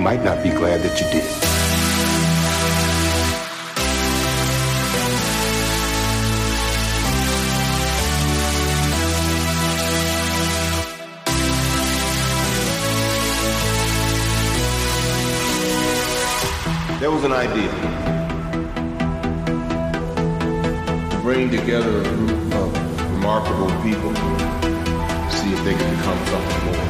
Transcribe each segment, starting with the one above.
might not be glad that you did. There was an idea to bring together a group of remarkable people, see if they could become something more.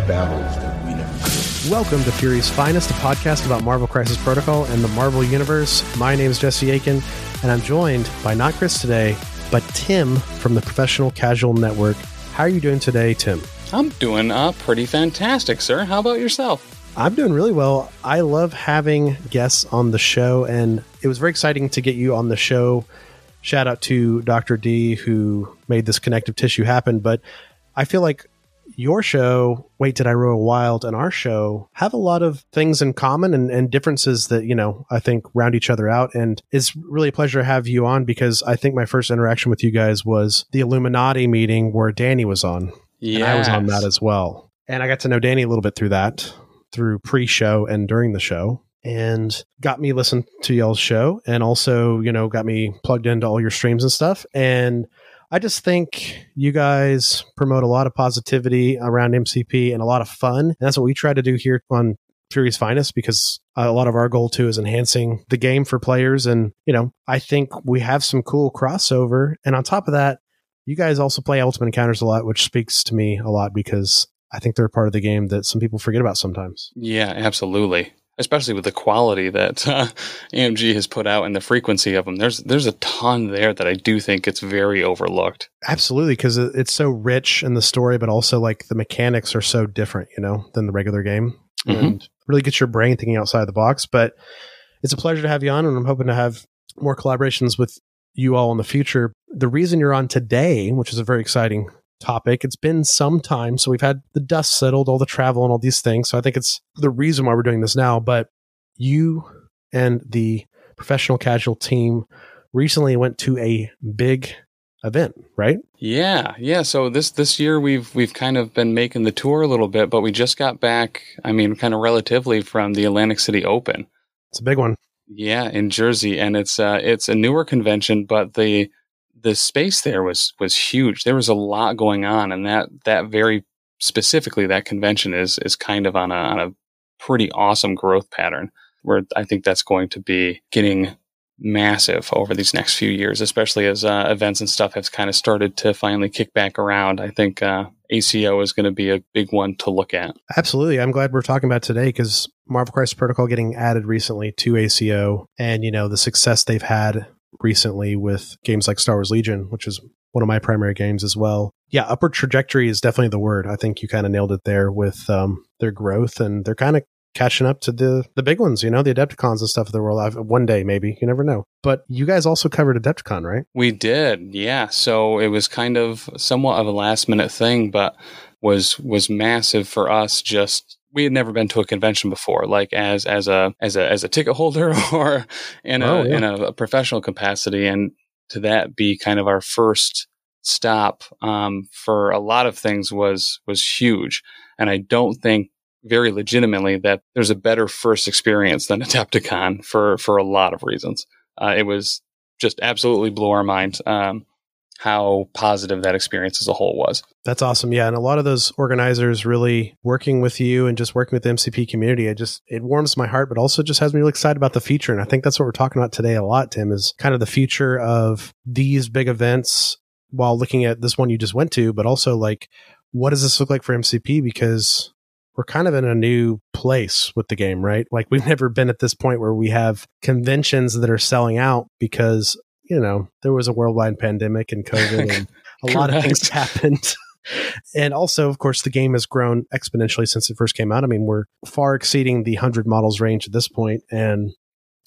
Fight the battles that we never could. Welcome to Fury's Finest, a podcast about Marvel Crisis Protocol and the Marvel Universe. My name is Jesse Aiken, and I'm joined by not Chris today, but Tim from the Professional Casual Network. How are you doing today, Tim? I'm doing uh, pretty fantastic, sir. How about yourself? I'm doing really well. I love having guests on the show, and it was very exciting to get you on the show. Shout out to Dr. D who made this connective tissue happen. But I feel like your show, Wait Did I Row Wild, and our show have a lot of things in common and, and differences that, you know, I think round each other out. And it's really a pleasure to have you on because I think my first interaction with you guys was the Illuminati meeting where Danny was on. Yeah. I was on that as well. And I got to know Danny a little bit through that, through pre show and during the show. And got me listen to y'all's show and also, you know, got me plugged into all your streams and stuff. And I just think you guys promote a lot of positivity around MCP and a lot of fun. And that's what we try to do here on Fury's Finest because a lot of our goal too is enhancing the game for players. And, you know, I think we have some cool crossover. And on top of that, you guys also play Ultimate Encounters a lot, which speaks to me a lot because I think they're a part of the game that some people forget about sometimes. Yeah, absolutely. Especially with the quality that uh, AMG has put out and the frequency of them. There's there's a ton there that I do think it's very overlooked. Absolutely, because it's so rich in the story, but also like the mechanics are so different, you know, than the regular game, Mhm. and really gets your brain thinking outside the box. But it's a pleasure to have you on, and I'm hoping to have more collaborations with you all in the future. The reason you're on today, which is a very exciting topic, it's been some time, so we've had the dust settled, all the travel, and all these things. So I think it's the reason why we're doing this now. But you and the professional casual team recently went to a big event, right? Yeah, yeah. So this this year we've we've kind of been making the tour a little bit, but we just got back. I mean, kind of relatively from the Atlantic City Open. It's a big one. Yeah, in Jersey, and it's uh it's a newer convention, but the the space there was was huge. There was a lot going on, and that that very specifically that convention is is kind of on a on a pretty awesome growth pattern. Where I think that's going to be getting massive over these next few years, especially as uh, events and stuff have kind of started to finally kick back around. I think uh, ACO is going to be a big one to look at. Absolutely. I'm glad we're talking about today because Marvel Crisis Protocol getting added recently to ACO and, you know, the success they've had recently with games like Star Wars Legion, which is one of my primary games as well. Yeah, upward trajectory is definitely the word. I think you kind of nailed it there with um, their growth and they're kind of catching up to the the big ones, you know, the Adepticons and stuff of the world. I've, one day, maybe you never know. But you guys also covered Adepticon, right? We did, yeah. So it was kind of somewhat of a last minute thing, but was was massive for us. Just we had never been to a convention before, like as as a as a as a ticket holder or in a Oh, yeah. in a, a professional capacity, and to that be kind of our first stop um, for a lot of things was was huge. And I don't think very legitimately that there's a better first experience than Adepticon for for a lot of reasons. Uh, it was just absolutely blew our mind. Um, how positive that experience as a whole was. That's awesome. Yeah. And a lot of those organizers really working with you and just working with the MCP community, it just, it warms my heart, but also just has me really excited about the future. And I think that's what we're talking about today a lot, Tim, is kind of the future of these big events while looking at this one you just went to, but also like, what does this look like for MCP? Because we're kind of in a new place with the game, right? Like we've never been at this point where we have conventions that are selling out because, you know, there was a worldwide pandemic and COVID and a lot of things happened. and also, of course, the game has grown exponentially since it first came out. I mean, we're far exceeding the 100 models range at this point, And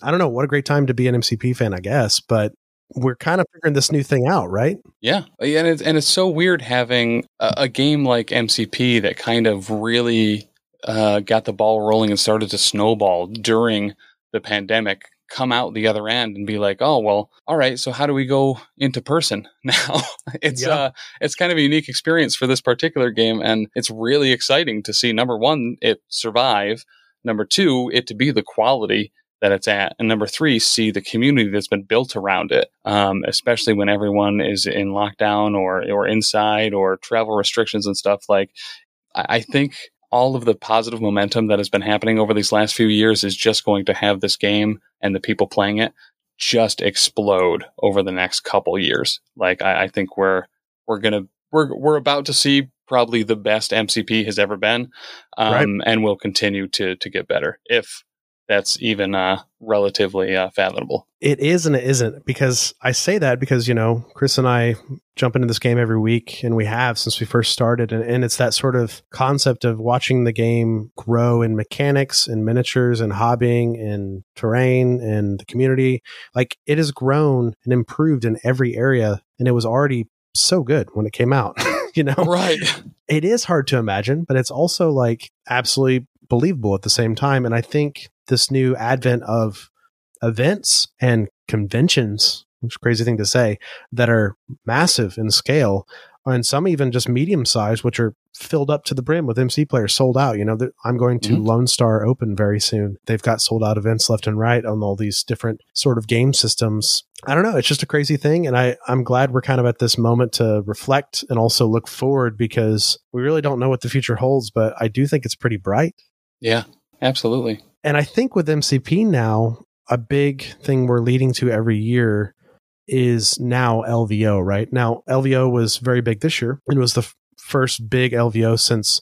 I don't know, what a great time to be an MCP fan, I guess. But we're kind of figuring this new thing out, right? Yeah, and it's and it's so weird having a, a game like MCP that kind of really uh, got the ball rolling and started to snowball during the pandemic come out the other end and be like, oh well, all right. So how do we go into person now? it's yeah. uh, it's kind of a unique experience for this particular game, and it's really exciting to see. Number one, it survive. Number two, it to be the quality that it's at, and number three, see the community that's been built around it. Um, especially when everyone is in lockdown or or inside or travel restrictions and stuff. Like, I, I think all of the positive momentum that has been happening over these last few years is just going to have this game and the people playing it just explode over the next couple years. Like I, I think we're we're gonna we're we're about to see probably the best MCP has ever been, um, right. and will continue to to get better if that's even uh, relatively uh, fathomable. It is and it isn't because I say that because you know Chris and I jump into this game every week and we have since we first started and, and it's that sort of concept of watching the game grow in mechanics and miniatures and hobbying and terrain and the community. Like it has grown and improved in every area and it was already so good when it came out you know? Right. It is hard to imagine but it's also like absolutely believable at the same time and i think this new advent of events and conventions, which is a crazy thing to say, that are massive in scale, and some even just medium sized, which are filled up to the brim with MC players sold out. You know, I'm going to mm-hmm. Lone Star Open very soon. They've got sold out events left and right on all these different sort of game systems. I don't know. It's just a crazy thing. And I, I'm glad we're kind of at this moment to reflect and also look forward because we really don't know what the future holds, but I do think it's pretty bright. Yeah, absolutely. And I think with MCP now, a big thing we're leading to every year is now LVO, right? Now, LVO was very big this year and was the f- first big LVO since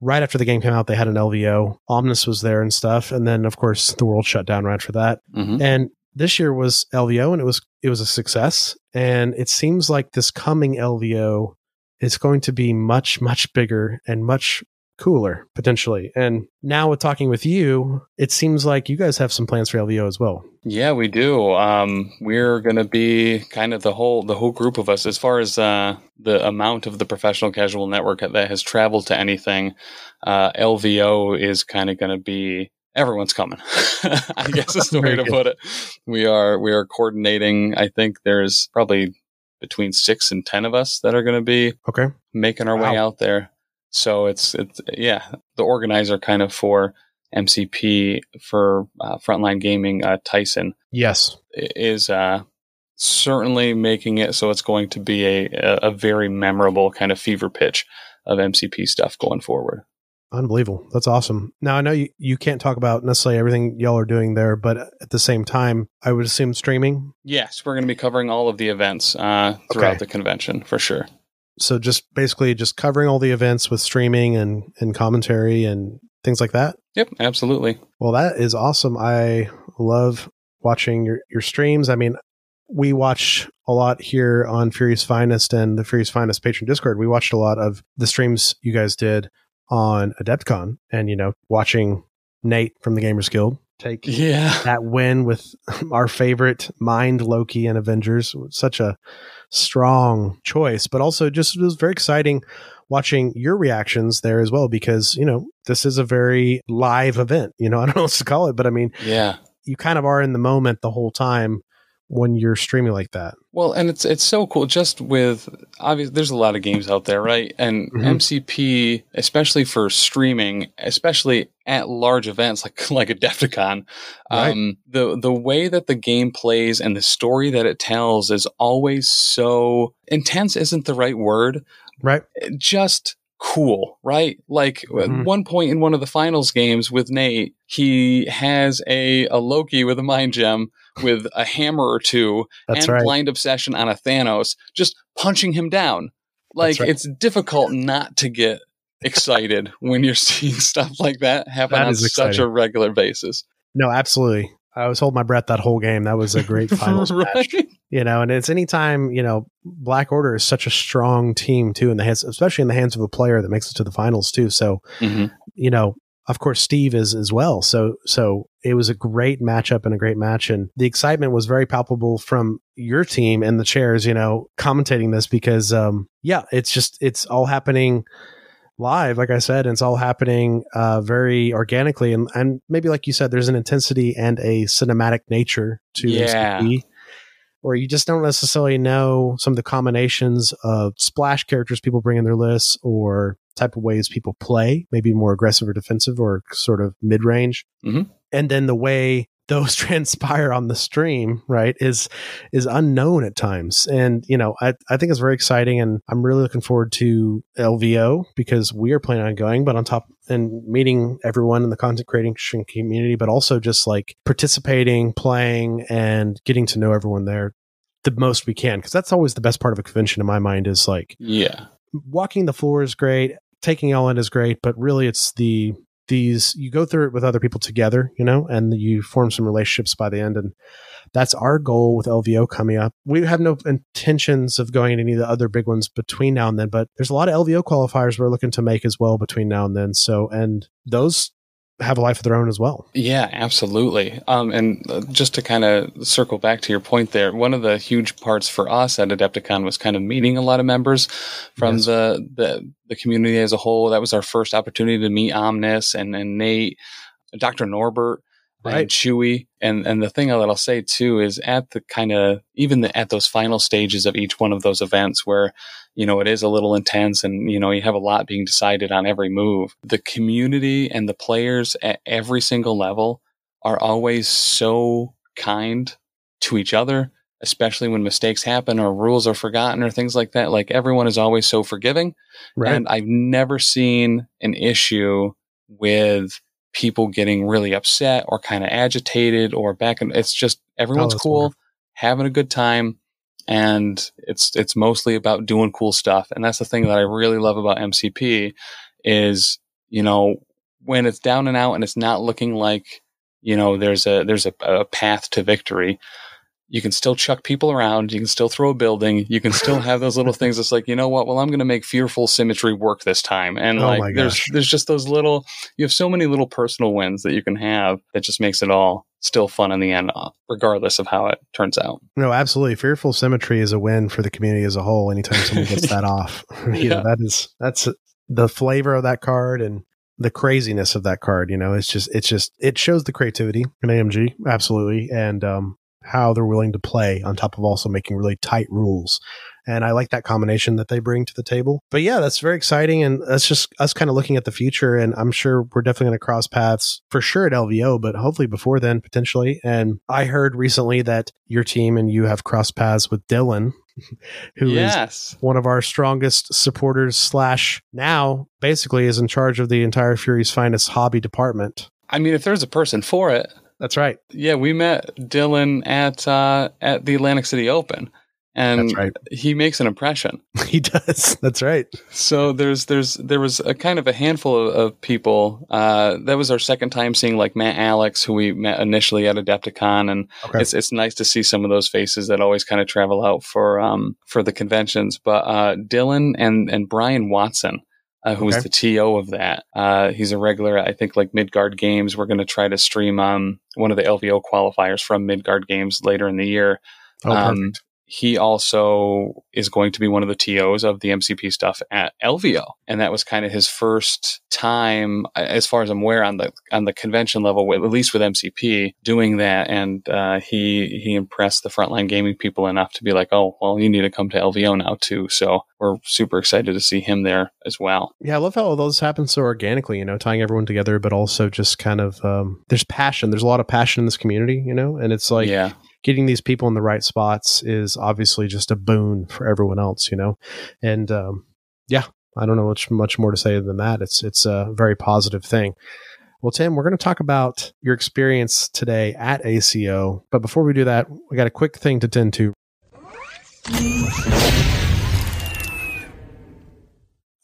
right after the game came out, they had an LVO. Omnus was there and stuff. And then, of course, the world shut down right after that. Mm-hmm. And this year was LVO and it was it was a success. And it seems like this coming LVO is going to be much, much bigger and much cooler potentially. And now with talking with you, it seems like you guys have some plans for LVO as well. Yeah, we do. Um, we're going to be kind of the whole the whole group of us as far as uh, the amount of the professional casual network that has traveled to anything. Uh, LVO is kind of going to be everyone's coming. I guess is the way to put it. We are we are coordinating. I think there's probably between six and ten of us that are going to be okay making our wow. way out there. So it's it's yeah, the organizer kind of for MCP for uh, Frontline Gaming, uh, Tyson. Yes, is uh, certainly making it so it's going to be a a very memorable kind of fever pitch of MCP stuff going forward. Unbelievable. That's awesome. Now I know you, you can't talk about necessarily everything y'all are doing there, but at the same time, I would assume streaming. Yes, we're going to be covering all of the events uh, throughout okay. the convention for sure so just basically just covering all the events with streaming and and commentary and things like that. Yep, absolutely. Well, that is awesome. I love watching your your streams. I mean, we watch a lot here on Fury's Finest and the Fury's Finest patron Discord. We watched a lot of the streams you guys did on Adepticon and you know, watching Nate from the Gamers Guild take yeah. that win with our favorite mind Loki and Avengers. Such a strong choice, but also just it was very exciting watching your reactions there as well because you know this is a very live event. You know, I don't know what to call it, but I mean, yeah, you kind of are in the moment the whole time when you're streaming like that. Well, and it's it's so cool. Just with obviously, there's a lot of games out there, right? And Mhm. MCP, especially for streaming, especially at large events like like a Adepticon, Right. um, the the way that the game plays and the story that it tells is always so intense. Isn't the right word? Right. just cool, right? Like at Mhm. one point in one of the finals games with Nate, he has a, a Loki with a mind gem with a hammer or two That's and right. blind obsession on a Thanos, just punching him down. Like right. it's difficult not to get excited when you're seeing stuff like that happen That on such exciting. a regular basis. No, absolutely. I was holding my breath that whole game. That was a great finals match. You know, and it's anytime, you know, Black Order is such a strong team too in the hands especially in the hands of a player that makes it to the finals too. So, Mhm. you know, of course Steve is as well. So so it was a great matchup and a great match and the excitement was very palpable from your team and the chairs, you know, commentating this because um yeah, it's just it's all happening live like i said and it's all happening uh very organically and and maybe like you said there's an intensity and a cinematic nature to Yeah. MCP, where you just don't necessarily know some of the combinations of splash characters people bring in their lists or type of ways people play maybe more aggressive or defensive or sort of mid-range Mhm. And then the way those transpire on the stream right is is unknown at times and you know i, I think it's very exciting and i'm really looking forward to lvo because we are planning on going but on top and meeting everyone in the content creation community but also just like participating playing and getting to know everyone there the most we can because that's always the best part of a convention in my mind is like Yeah. walking the floor is great taking all in is great but really it's the these you go through it with other people together you know and you form some relationships by the end. And that's our goal with lvo coming up. We have no intentions of going to any of the other big ones between now and then but there's a lot of lvo qualifiers we're looking to make as well between now and then. So and those have a life of their own as well Yeah, absolutely. Um, and uh, just to kind of circle back to your point there, one of the huge parts for us at Adepticon was kind of meeting a lot of members from Yes. the, the the community as a whole. That was our first opportunity to meet Omnis and, and Nate, Dr. Norbert, Right. and Chewy. And and the thing that I'll say too is at the kind of even the, at those final stages of each one of those events where you know it is a little intense and you know you have a lot being decided on every move. The community and the players at every single level are always so kind to each other, especially when mistakes happen or rules are forgotten or things like that. Like everyone is always so forgiving. And I've never seen an issue with people getting really upset or kind of agitated or back and it's just everyone's Oh, cool, wonderful. having a good time. And it's it's mostly about doing cool stuff. And that's the thing that I really love about MCP is, you know, when it's down and out and it's not looking like, you know, there's a there's a, a path to victory, you can still chuck people around. You can still throw a building. You can still have those little things. It's like, you know what? Well, I'm going to make fearful symmetry work this time. And Oh like, there's, there's just those little, you have so many little personal wins that you can have that just makes it all still fun in the end, uh, regardless of how it turns out. No, absolutely. Fearful symmetry is a win for the community as a whole. Anytime someone gets that off, you Yeah. know, that is that's the flavor of that card and the craziness of that card. You know, it's just it's just it shows the creativity in AMG absolutely, and um, how they're willing to play on top of also making really tight rules. And I like that combination that they bring to the table. But yeah, that's very exciting. And that's just us kind of looking at the future. And I'm sure we're definitely going to cross paths for sure at LVO, but hopefully before then, potentially. And I heard recently that your team and you have crossed paths with Dylan, who is yes. one of our strongest supporters, slash, now basically is in charge of the entire Fury's finest hobby department. I mean, if there's a person for it, That's right. yeah, we met Dylan at, uh, at the Atlantic City Open and right. he makes an impression. He does. That's right. So there's there's there was a kind of a handful of, of people. Uh, that was our second time seeing like Matt Alex, who we met initially at Adepticon, and Okay. it's it's nice to see some of those faces that always kind of travel out for um for the conventions. But uh, Dylan and and Brian Watson. Uh, who was the TO of that? Uh, he's a regular, I think, like Midgard Games. We're going to try to stream um, one of the LVO qualifiers from Midgard Games later in the year. Oh, Um, perfect. He also is going to be one of the TOs of the MCP stuff at LVO. And that was kind of his first time, as far as I'm aware, on the on the convention level, at least with MCP, doing that. And uh, he he impressed the frontline gaming people enough to be like, oh, well, you need to come to LVO now too. So we're super excited to see him there as well. Yeah, I love how all those happen so organically, you know, tying everyone together, but also just kind of um, there's passion. There's a lot of passion in this community, you know, and it's like yeah getting these people in the right spots is obviously just a boon for everyone else, you know? And, um, yeah, I don't know much, much more to say than that. It's, it's a very positive thing. Well, Tim, we're going to talk about your experience today at ACO. But before we do that, we got a quick thing to tend to.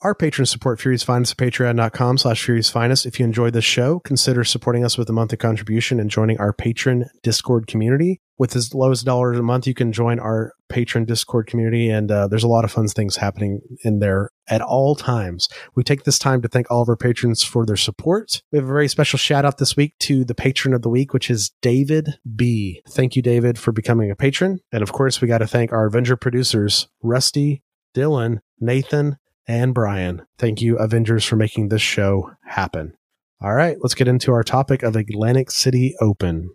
Our patrons support Fury's Finest at patreon.com slash Fury's Finest. If you enjoyed this show, consider supporting us with a monthly contribution and joining our patron Discord community. With as low as dollars a month, you can join our patron Discord community, and uh, there's a lot of fun things happening in there at all times. We take this time to thank all of our patrons for their support. We have a very special shout out this week to the patron of the week, which is David B. Thank you, David, for becoming a patron. And of course, we got to thank our Avenger producers, Rusty, Dylan, Nathan, and Brian. Thank you, Avengers, for making this show happen. All right, let's get into our topic of Atlantic City Open.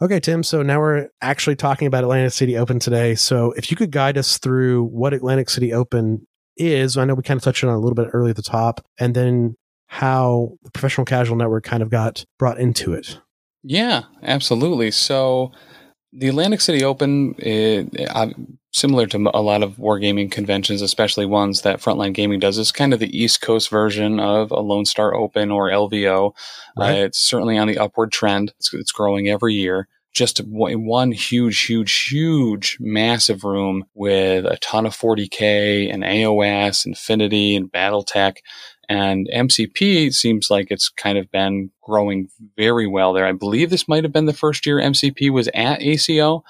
Okay, Tim. So now we're actually talking about Atlantic City Open today. So if you could guide us through what Atlantic City Open is, I know we kind of touched on it a little bit early at the top, and then how the Professional Casual Network kind of got brought into it. Yeah, absolutely. So the Atlantic City Open, it, similar to a lot of wargaming conventions, especially ones that Frontline Gaming does, is kind of the East Coast version of a Lone Star Open or LVO. Uh, right. Uh, it's certainly on the upward trend. It's, it's growing every year. Just one huge, huge, huge, massive room with a ton of 40k and AOS, Infinity, and BattleTech. And MCP seems like it's kind of been growing very well there. I believe this might have been the first year MCP was at ACO.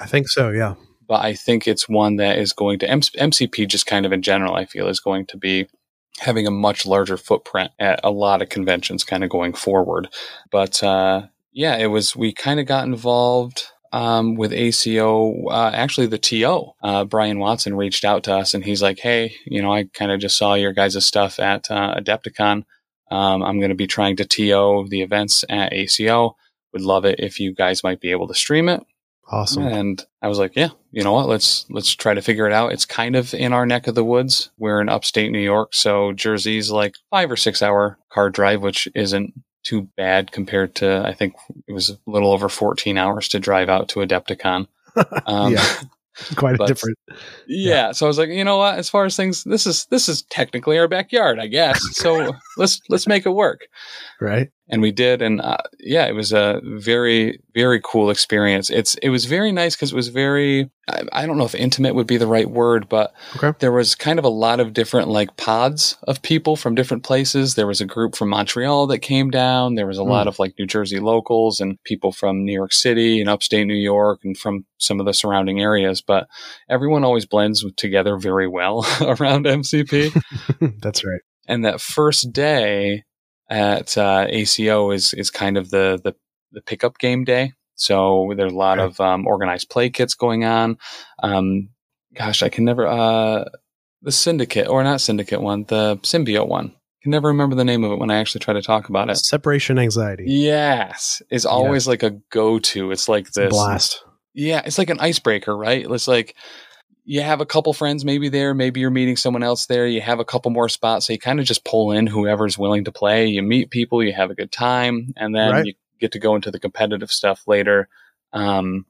I think so, yeah. But I think it's one that is going to, MCP just kind of in general, I feel is going to be having a much larger footprint at a lot of conventions kind of going forward. But uh, yeah, it was, we kind of got involved um, with ACO. Uh, actually, the TO, uh, Brian Watson, reached out to us and he's like, Hey, you know, I kind of just saw your guys' stuff at uh, Adepticon. Um, I'm going to be trying to TO the events at ACO. Would love it if you guys might be able to stream it. Awesome. And I was like, yeah, you know what? Let's let's try to figure it out. It's kind of in our neck of the woods. We're in upstate New York, so Jersey's like five or six hour car drive, which isn't too bad compared to I think it was a little over 14 hours to drive out to Adepticon. Um, yeah. Quite but, different. Yeah, yeah. So I was like, you know what? As far as things, this is this is technically our backyard, I guess. So let's let's make it work. Right and we did and uh, yeah it was a very very cool experience. It's it was very nice because it was very I, I, don't know if intimate would be the right word but okay. there was kind of a lot of different like pods of people from different places. There was a group from montreal that came down. There was a mm. lot of like new jersey locals and people from new york city and upstate new york and from some of the surrounding areas but everyone always blends together very well around mcp that's right. And that first day at uh, ACO is is kind of the the, the pickup game day. So there's a lot of um, organized play kits going on. Um, gosh, I can never uh, the syndicate or not syndicate one, the symbiote one. I can never remember the name of it when I actually try to talk about it. Separation anxiety. Yes, is always yes. like a go to. It's like this blast. Yeah, it's like an icebreaker, right? It's like you have a couple friends maybe there, maybe you're meeting someone else there, you have a couple more spots, so you kind of just pull in whoever's willing to play. You meet people, you have a good time, and then right. you get to go into the competitive stuff later. Um,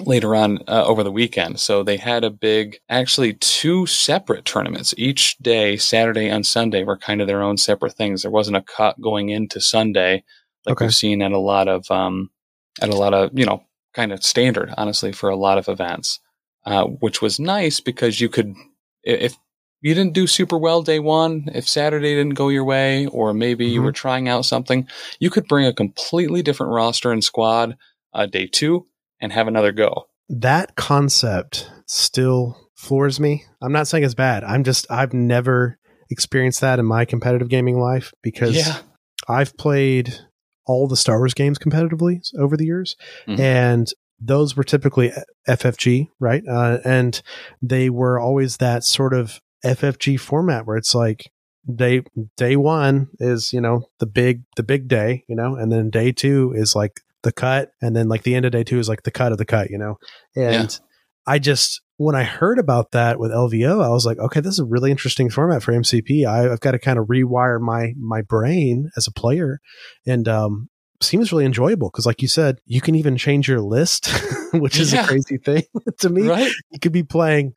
later on uh, over the weekend. So they had a big, actually two separate tournaments each day, Saturday and Sunday were kind of their own separate things. There wasn't a cut going into Sunday like okay. we've seen at a lot of, um, at a lot of, you know, kind of standard, honestly, for a lot of events. Uh, which was nice because you could, if you didn't do super well day one, if Saturday didn't go your way, or maybe mm-hmm. you were trying out something, you could bring a completely different roster and squad uh, day two and have another go. That concept still floors me. I'm not saying it's bad. I'm just, I've never experienced that in my competitive gaming life because yeah. I've played all the Star Wars games competitively over the years. Mm-hmm. And those were typically FFG, right? Uh, and they were always that sort of FFG format where it's like day day one is you know the big the big day, you know, and then day two is like the cut, and then like the end of day two is like the cut of the cut, you know, and. Yeah. I just when I heard about that with LVO, I was like, okay, this is a really interesting format for MCP. I, have got to kind of rewire my my brain as a player, and um, seems really enjoyable because, like you said, you can even change your list, which is yeah. a crazy thing to me. Right? You could be playing.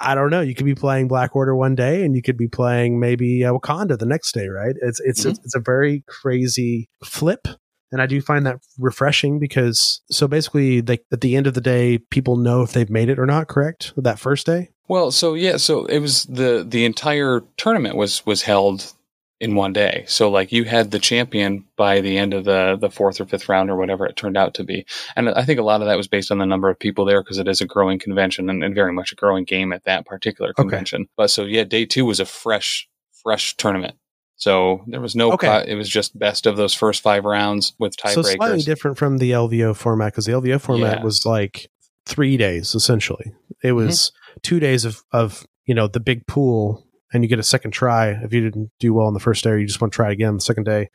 I don't know. You could be playing Black Order one day, and you could be playing maybe uh, Wakanda the next day, right? It's it's mm-hmm. it's a very crazy flip and I do find that refreshing because so basically, like at the end of the day, people know if they've made it or not. Correct? That first day. Well, so yeah, so it was the the entire tournament was was held in one day. So like you had the champion by the end of the the fourth or fifth round or whatever it turned out to be. And I think a lot of that was based on the number of people there because it is a growing convention and, and, very much a growing game at that particular convention. Okay. But so yeah, day two was a fresh fresh tournament. So there was no okay. cut. It was just best of those first five rounds with tiebreakers. So slightly different from the LVO format because the LVO format yeah. was like three days essentially. It was mm-hmm. two days of of you know the big pool, and you get a second try if you didn't do well on the first day. or You just want to try again the second day,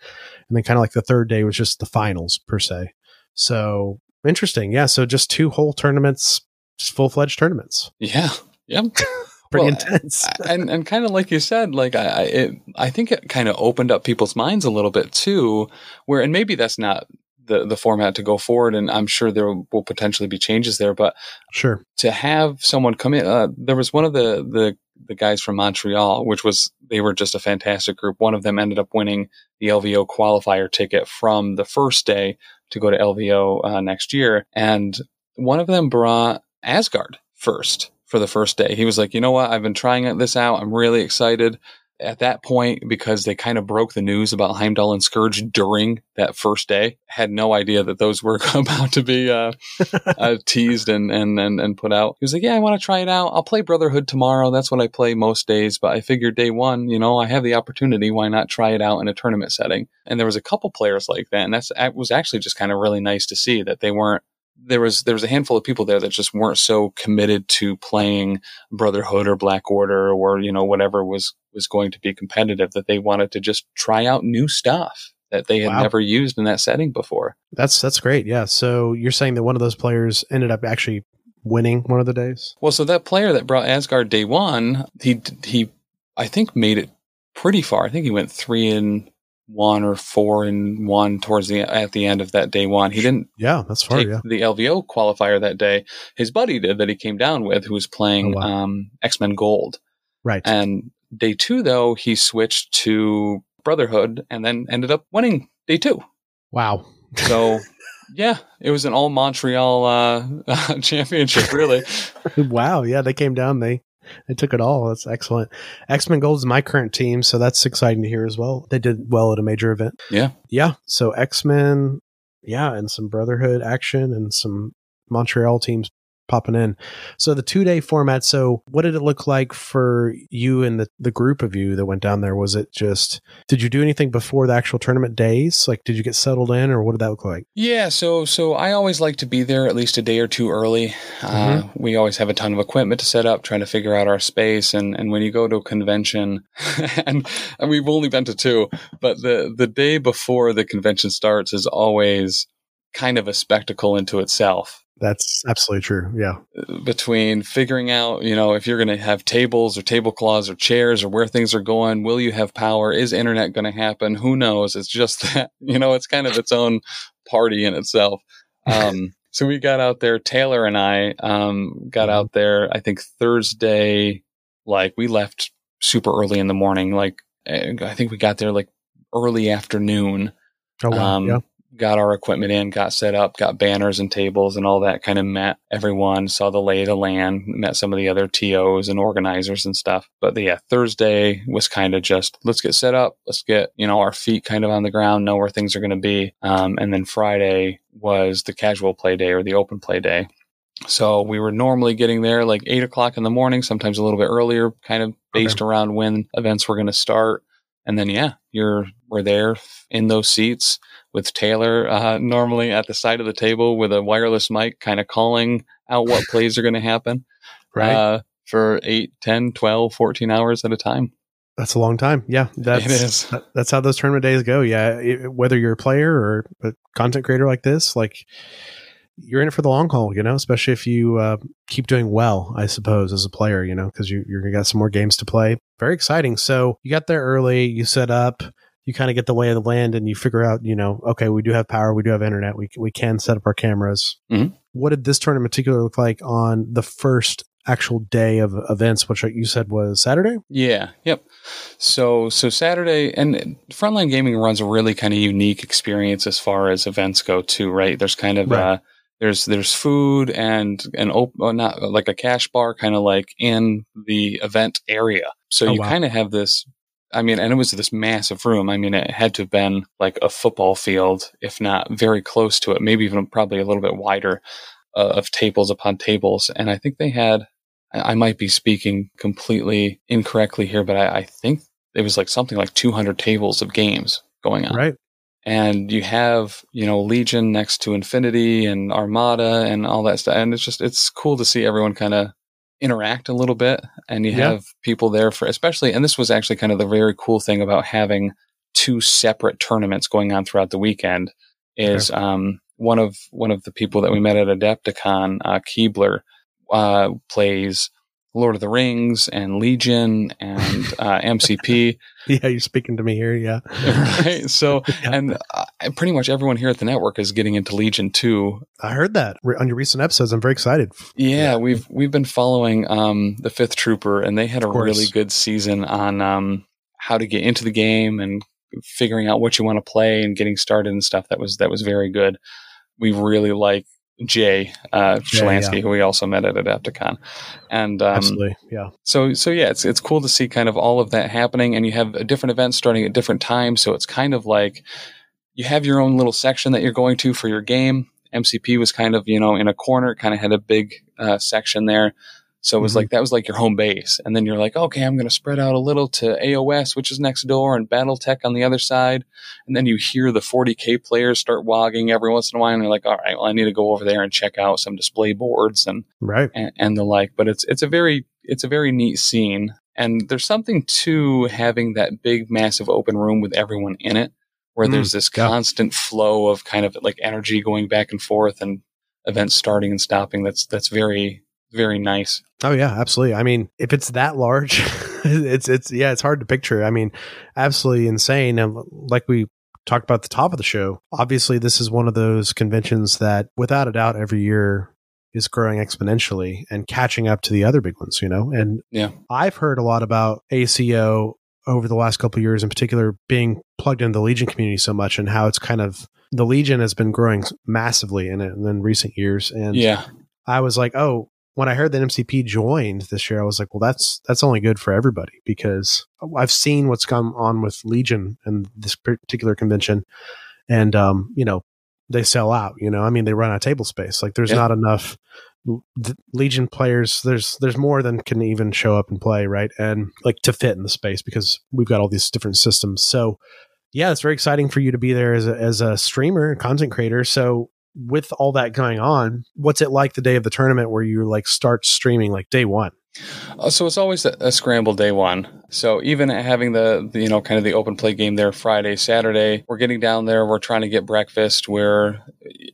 and then kind of like the third day was just the finals per se. So interesting, yeah. So just two whole tournaments, just full fledged tournaments. Yeah. Yep. pretty well, intense. and and kind of like you said, like I it, I think it kind of opened up people's minds a little bit too. Where and maybe that's not the the format to go forward, and I'm sure there will potentially be changes there. But sure, to have someone come in, uh, there was one of the the the guys from Montreal, which was they were just a fantastic group. One of them ended up winning the LVO qualifier ticket from the first day to go to LVO uh, next year, and one of them brought Asgard first for the first day. He was like, you know what? I've been trying this out. I'm really excited at that point because they kind of broke the news about Heimdall and Scourge during that first day. Had no idea that those were about to be uh, uh, teased and, and and and put out. He was like, "Yeah, I want to try it out. I'll play Brotherhood tomorrow. That's what I play most days. But I figured day one, you know, I have the opportunity. Why not try it out in a tournament setting?" And there was a couple players like that, and that's that was actually just kind of really nice to see that they weren't there was there was a handful of people there that just weren't so committed to playing Brotherhood or Black Order or you know whatever was was going to be competitive that they wanted to just try out new stuff that they had wow. never used in that setting before. That's that's great. Yeah. So you're saying that one of those players ended up actually winning one of the days? Well, so that player that brought Asgard day one, he he I think made it pretty far. I think he went three and one or four and one towards the at the end of that day one. He didn't. Yeah, that's far. Yeah, the LVO qualifier that day. His buddy did that he came down with, who was playing oh, wow. um, X Men Gold. Right. And day two, though, he switched to Brotherhood and then ended up winning day two. Wow. So. yeah, it was an all Montreal uh, championship, really. wow, yeah, they came down. They they took it all. That's excellent. X Men Gold is my current team, so that's exciting to hear as well. They did well at a major event. Yeah, yeah. So X Men, yeah, and some Brotherhood action and some Montreal teams popping in. So the two day format. So what did it look like for you and the, the group of you that went down there? Was it just, did you do anything before the actual tournament days? Like, did you get settled in or what did that look like? Yeah. So, so I always like to be there at least a day or two early. Uh, mm-hmm. Uh, we always have a ton of equipment to set up, trying to figure out our space. And, and when you go to a convention and, and we've only been to two, but the, the day before the convention starts is always kind of a spectacle into itself that's absolutely true. Yeah. Between figuring out, you know, if you're going to have tables or tablecloths or chairs or where things are going, will you have power? Is internet going to happen? Who knows? It's just that, you know, it's kind of its own party in itself. Um, so we got out there, Taylor and I, um, got mm-hmm. out there, I think Thursday, like we left super early in the morning. Like eh, I think we got there like early afternoon. Oh, wow. Um, yeah got our equipment in, got set up, got banners and tables and all that, kind of met everyone, saw the lay of the land, met some of the other TOs and organizers and stuff. But yeah, Thursday was kind of just let's get set up, let's get, you know, our feet kind of on the ground, know where things are going to be. Um, and then Friday was the casual play day or the open play day. So we were normally getting there like eight o'clock in the morning, sometimes a little bit earlier, kind of based okay. around when events were going to start. and then yeah, you're we're there in those seats with Taylor uh, normally at the side of the table with a wireless mic, kind of calling out what plays are going to happen. Right. Uh, for 8, 10, 12, 14 hours at a time. That's a long time. Yeah, that's It is. that- that's how those tournament days go. Yeah, it- whether you're a player or a content creator like this, like you're in it for the long haul, you know. Especially if you uh, keep doing well, I suppose, as a player, you know, because you, you're gonna get some more games to play. Very exciting. So you got there early. You set up. You kind of get the lay of the land, and you figure out, you know, okay, we do have power, we do have internet, we we can set up our cameras. Mhm. What did this tournament in particular look like on the first actual day of events, which you said was Saturday? Yeah. Yep. So so Saturday and Frontline Gaming runs a really kind of unique experience as far as events go too. Right. There's kind of Right. uh, there's there's food and an op- well, not like a cash bar, kind of like in the event area. So Oh, you wow. kind of have this. I mean, and it was this massive room. I mean, it had to have been like a football field, if not very close to it, maybe even probably a little bit wider uh, of tables upon tables. And I think they had, I, might be speaking completely incorrectly here, but I, I think it was like something like 200 tables of games going on. Right. And you have, you know, Legion next to Infinity and Armada and all that stuff. And it's just, it's cool to see everyone kind of interact a little bit. And you Yeah. have people there for, especially, and this was actually kind of the very cool thing about having two separate tournaments going on throughout the weekend is um, one of one of the people that we met at Adepticon, uh, Keebler, uh, plays Lord of the Rings and Legion and uh, MCP. Yeah, you're speaking to me here. Yeah. right. So, Yeah. and uh, pretty much everyone here at the network is getting into Legion too. I heard that re- on your recent episodes. I'm very excited. Yeah, we've we've been following um, the Fifth Trooper, and they had a really good season on um, how to get into the game and figuring out what you want to play and getting started and stuff. That was that was very good. We really like Jay uh, Shalansky, yeah. who we also met at Adepticon, and um, Absolutely. Yeah. so so yeah, it's it's cool to see kind of all of that happening, and you have a different events starting at different times. So it's kind of like you have your own little section that you're going to for your game. MCP was kind of you know in a corner, kind of had a big uh, section there. So it was Mhm. like that was like your home base, and then you're like, okay, I'm going to spread out a little to AOS, which is next door, and BattleTech on the other side, and then you hear the 40k players start wogging every once in a while, and you're like, all right, well, I need to go over there and check out some display boards and Right. and, and the like. But it's it's a very it's a very neat scene, and there's something to having that big, massive open room with everyone in it, where Mm, there's this yeah. constant flow of kind of like energy going back and forth, and events starting and stopping. That's that's very very nice. Oh yeah, absolutely. I mean, if it's that large, it's it's yeah, it's hard to picture. I mean, absolutely insane. And like we talked about at the top of the show, obviously this is one of those conventions that, without a doubt, every year is growing exponentially and catching up to the other big ones. You know, and Yeah. I've heard a lot about ACO over the last couple of years, in particular, being plugged into the Legion community so much, and how it's kind of the Legion has been growing massively in it in recent years. And Yeah, I was like, oh, when I heard that MCP joined this year, I was like, well, that's that's only good for everybody because I've seen what's gone on with Legion and this particular convention, and um, you know, they sell out. You know, I mean, they run out of table space. Like, there's Yeah. not enough Legion players. There's there's more than can even show up and play, right? And like to fit in the space because we've got all these different systems. So. Yeah, it's very exciting for you to be there as a, as a streamer, and content creator. So with all that going on, what's it like the day of the tournament where you like start streaming like day one? Uh, so it's always a, a scramble day one. So even having the, the you know kind of the open play game there Friday Saturday, we're getting down there. We're trying to get breakfast. Where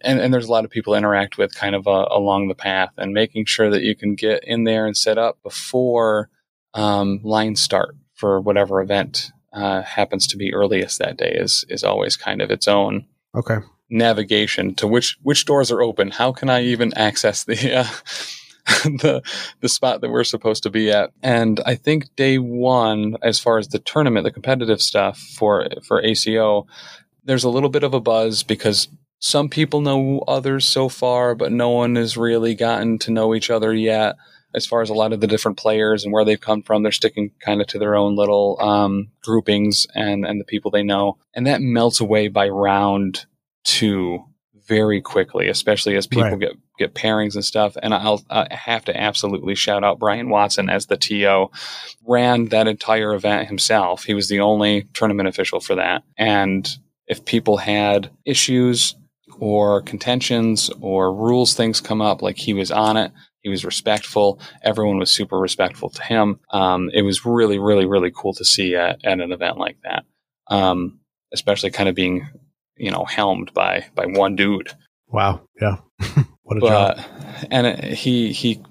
and, and there's a lot of people interact with kind of uh, along the path and making sure that you can get in there and set up before um, line start for whatever event uh, happens to be earliest that day is is always kind of its own Okay. Navigation to which which doors are open. How can I even access the uh, the the spot that we're supposed to be at? And I think day one, as far as the tournament, the competitive stuff for for ACO, there's a little bit of a buzz because some people know others so far, but no one has really gotten to know each other yet. As far as a lot of the different players and where they've come from, they're sticking kind of to their own little um, groupings and and the people they know, and that melts away by round two very quickly, especially as people Right. get get pairings and stuff. And I'll I have to absolutely shout out Brian Watson as the TO, ran that entire event himself. He was the only tournament official for that. And if people had issues or contentions or rules things come up, like he was on it. He was respectful. Everyone was super respectful to him. Um, it was really, really, really cool to see at, at an event like that. Um, especially kind of being, you know, helmed by by one dude Wow. Yeah. what a job. and it, he he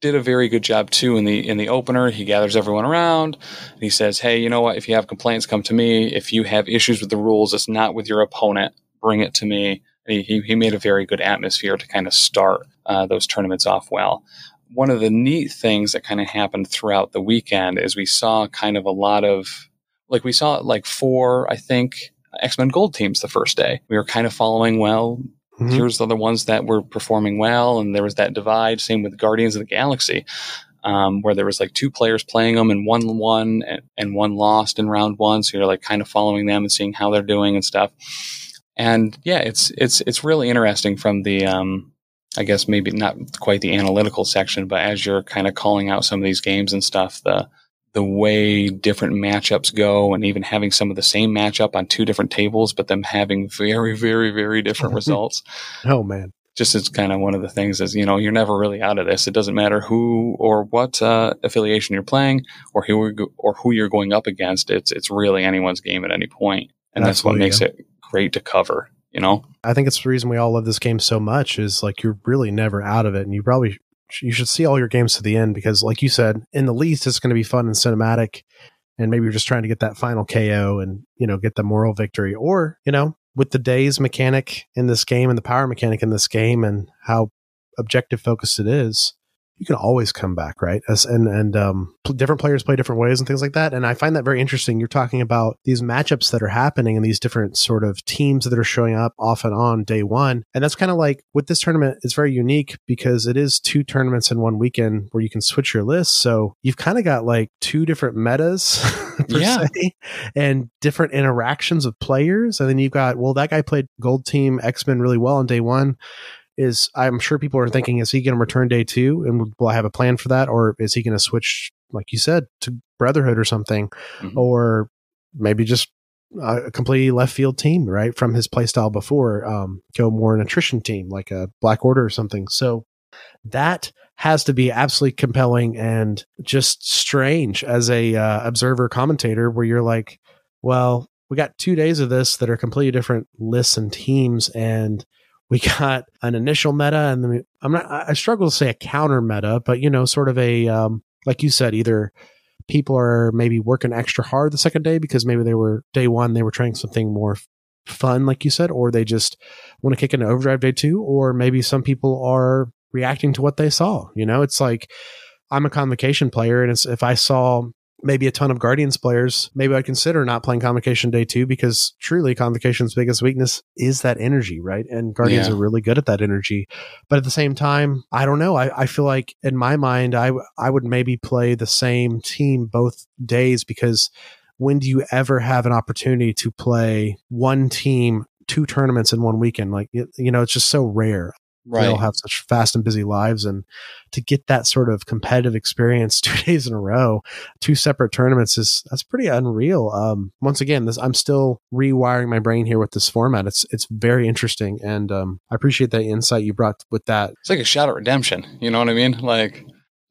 did a very good job too in the in the opener. He gathers everyone around. And he says, "Hey, you know what? If you have complaints, come to me. If you have issues with the rules, it's not with your opponent. Bring it to me." And he he, he made a very good atmosphere to kind of start uh, those tournaments off well. One of the neat things that kind of happened throughout the weekend is we saw kind of a lot of like we saw like four, I think, X Men Gold teams the first day. We were kind of following well Mhm. here's the other ones that were performing well, and there was that divide. Same with Guardians of the Galaxy, um, where there was like two players playing them, and one won and, and one lost in round one. So you're like kind of following them and seeing how they're doing and stuff. And yeah, it's it's it's really interesting from the um, I guess maybe not quite the analytical section, but as you're kind of calling out some of these games and stuff, the the way different matchups go and even having some of the same matchup on two different tables, but them having very, very, very different results. Oh man. Just as kind of one of the things is, you know, you're never really out of this. It doesn't matter who or what uh, affiliation you're playing or who go- or who you're going up against. It's it's really anyone's game at any point, and that's what makes it great to cover. You know, I think it's the reason we all love this game so much is like you're really never out of it, and you probably you should see all your games to the end because, like you said, in the least it's going to be fun and cinematic, and maybe you're just trying to get that final KO and you know get the moral victory, or you know with the days mechanic in this game and the power mechanic in this game and how objective focused it is. You can always come back, right? As and and um, different players play different ways and things like that. And I find that very interesting. You're talking about these matchups that are happening and these different sort of teams that are showing up off and on day one. And that's kind of like with this tournament, it's very unique because it is two tournaments in one weekend where you can switch your list. So you've kind of got like two different metas per Yeah. se and different interactions of players. And then you've got, well, that guy played Gold Team X Men really well on day one is I'm sure people are thinking, is he going to return day two? And will I have a plan for that? Or is he going to switch, like you said, to Brotherhood or something? Mhm. Or maybe just a completely left field team, right? From his play style before, um, go more an attrition team, like a Black Order or something. So that has to be absolutely compelling and just strange as a uh, observer commentator where you're like, well, we got two days of this that are completely different lists and teams and we got an initial meta and then we, i'm not i struggle to say a counter meta but you know sort of a um, like you said either people are maybe working extra hard the second day because maybe they were day one they were trying something more fun like you said or they just want to kick into overdrive day two or maybe some people are reacting to what they saw you know? It's like i'm a convocation player and if i saw maybe a ton of Guardians players, maybe I'd consider not playing Convocation Day two because truly Convocation's biggest weakness is that energy, right? And Guardians Yeah. are really good at that energy. But at the same time, I don't know. I, I feel like in my mind, I, I would maybe play the same team both days because when do you ever have an opportunity to play one team, two tournaments in one weekend? Like, you know, it's just so rare we all have such fast and busy lives and to get that sort of competitive experience two days in a row two separate tournaments is that's pretty unreal um once again this i'm still rewiring my brain here with this format it's it's very interesting and um i appreciate that insight you brought with that it's like a shot at redemption. You know what I mean? Like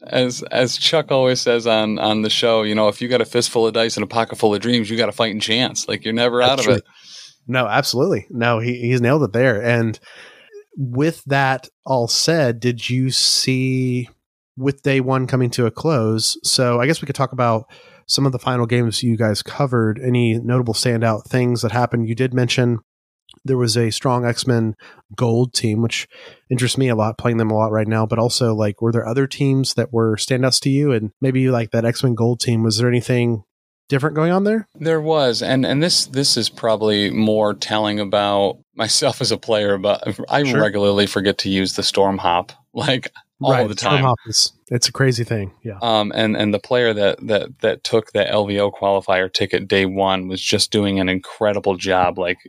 as as Chuck always says on on the show, you know, if you got a fistful of dice and a pocket full of dreams, you got a fighting chance. Like you're never out That's of true. it. no absolutely no he, he's nailed it there and with that all said did you see with day one coming to a close so i guess we could talk about some of the final games you guys covered. Any notable standout things that happened? You did mention there was a strong x-men gold team which interests me a lot playing them a lot right now but also like were there other teams that were standouts to you? And maybe like that x-men gold team. Was there anything different going on there There was, and and this this is probably more telling about myself as a player, but I Sure. regularly forget to use the storm hop like all the time. Storm. Hop is- it's a crazy thing yeah Um, and and the player that that that took the LVO qualifier ticket day one was just doing an incredible job. Like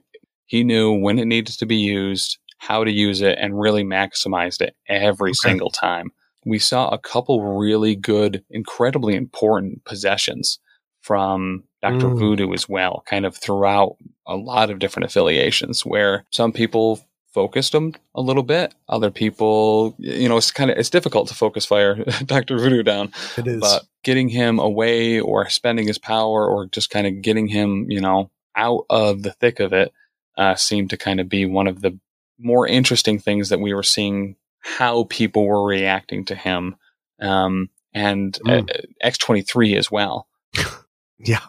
he knew when it needed to be used, how to use it, and really maximized it every okay. single time. We saw a couple really good, incredibly important possessions from Dr. Mm. Voodoo as well, kind of throughout a lot of different affiliations where some people focused them a little bit. Other people, you know, it's kind of it's difficult to focus fire Doctor Voodoo down. It is, but getting him away or spending his power or just kind of getting him, you know, out of the thick of it, uh, seemed to kind of be one of the more interesting things that we were seeing how people were reacting to him, um, and mm. uh, X twenty three as well. yeah,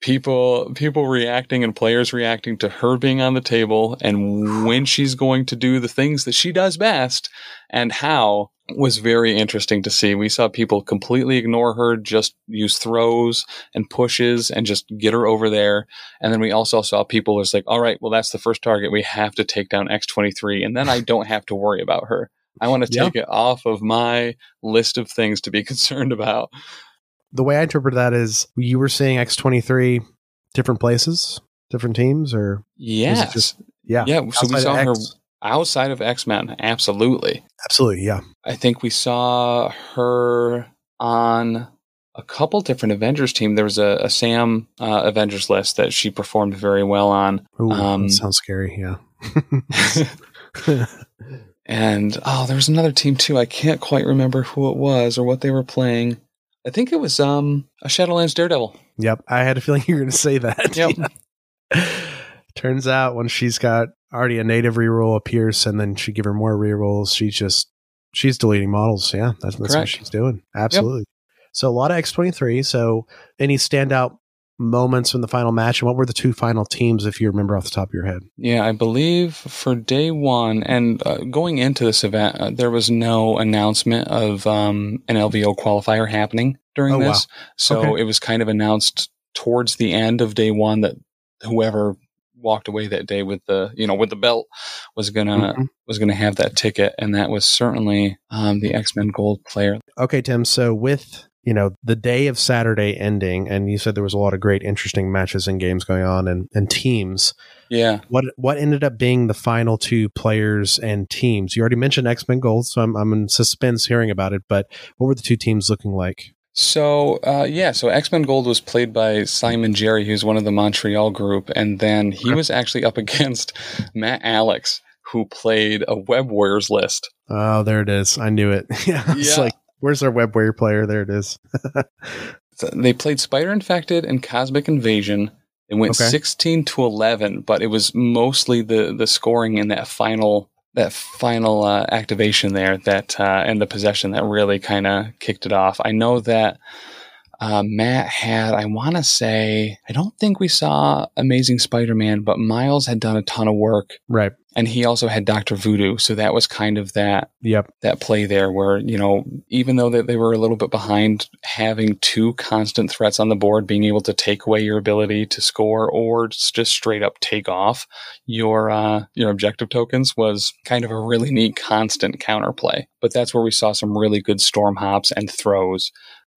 people people reacting and players reacting to her being on the table and when she's going to do the things that she does best and how was very interesting to see. We saw people completely ignore her, just use throws and pushes and just get her over there. And then we also saw people was like, all right, well, that's the first target. We have to take down X23. And then I don't have to worry about her. I want to take it off of my list of things to be concerned about the way I interpret that is you were seeing X23 different places, different teams, or yes, just yeah, yeah. So we saw her outside of X Men, absolutely, absolutely, yeah. I think we saw her on a couple different Avengers team. There was a, a Sam uh, Avengers list that she performed very well on. Ooh, um, sounds scary. Yeah. and oh, there was another team too. I can't quite remember who it was or what they were playing. I think it was um a Shadowlands Daredevil. Yep, I had a feeling you were going to say that. Yep. Turns out when she's got already a native reroll Pierce, and then she give her more rerolls, she's just she's deleting models. Yeah, that's, that's what she's doing. Absolutely. Yep. So a lot of X twenty three. So any standout moments in the final match and what were the two final teams if you remember off the top of your head yeah i believe for day one and uh, going into this event uh, there was no announcement of um, an lvo qualifier happening during oh, this wow. so okay. it was kind of announced towards the end of day one that whoever walked away that day with the you know with the belt was gonna mm-hmm. was gonna have that ticket and that was certainly um, the x-men gold player okay tim so with you know, the day of Saturday ending, and you said there was a lot of great, interesting matches and games going on and, and teams. Yeah. What what ended up being the final two players and teams? You already mentioned X Men Gold, so I'm I'm in suspense hearing about it. But what were the two teams looking like? So uh, yeah, so X Men Gold was played by Simon Jerry, who's one of the Montreal group, and then he was actually up against Matt Alex, who played a Web Warriors list. Oh, there it is. I knew it. yeah, it's yeah. like Where's our web warrior player? There it is. so they played Spider Infected and Cosmic Invasion. It went okay. 16 to 11, but it was mostly the the scoring in that final that final uh, activation there that uh, and the possession that really kind of kicked it off. I know that uh, Matt had, I want to say, I don't think we saw Amazing Spider Man, but Miles had done a ton of work. Right. And he also had Doctor Voodoo, so that was kind of that yep. that play there, where you know even though that they were a little bit behind, having two constant threats on the board, being able to take away your ability to score or just straight up take off your uh, your objective tokens was kind of a really neat constant counterplay. But that's where we saw some really good storm hops and throws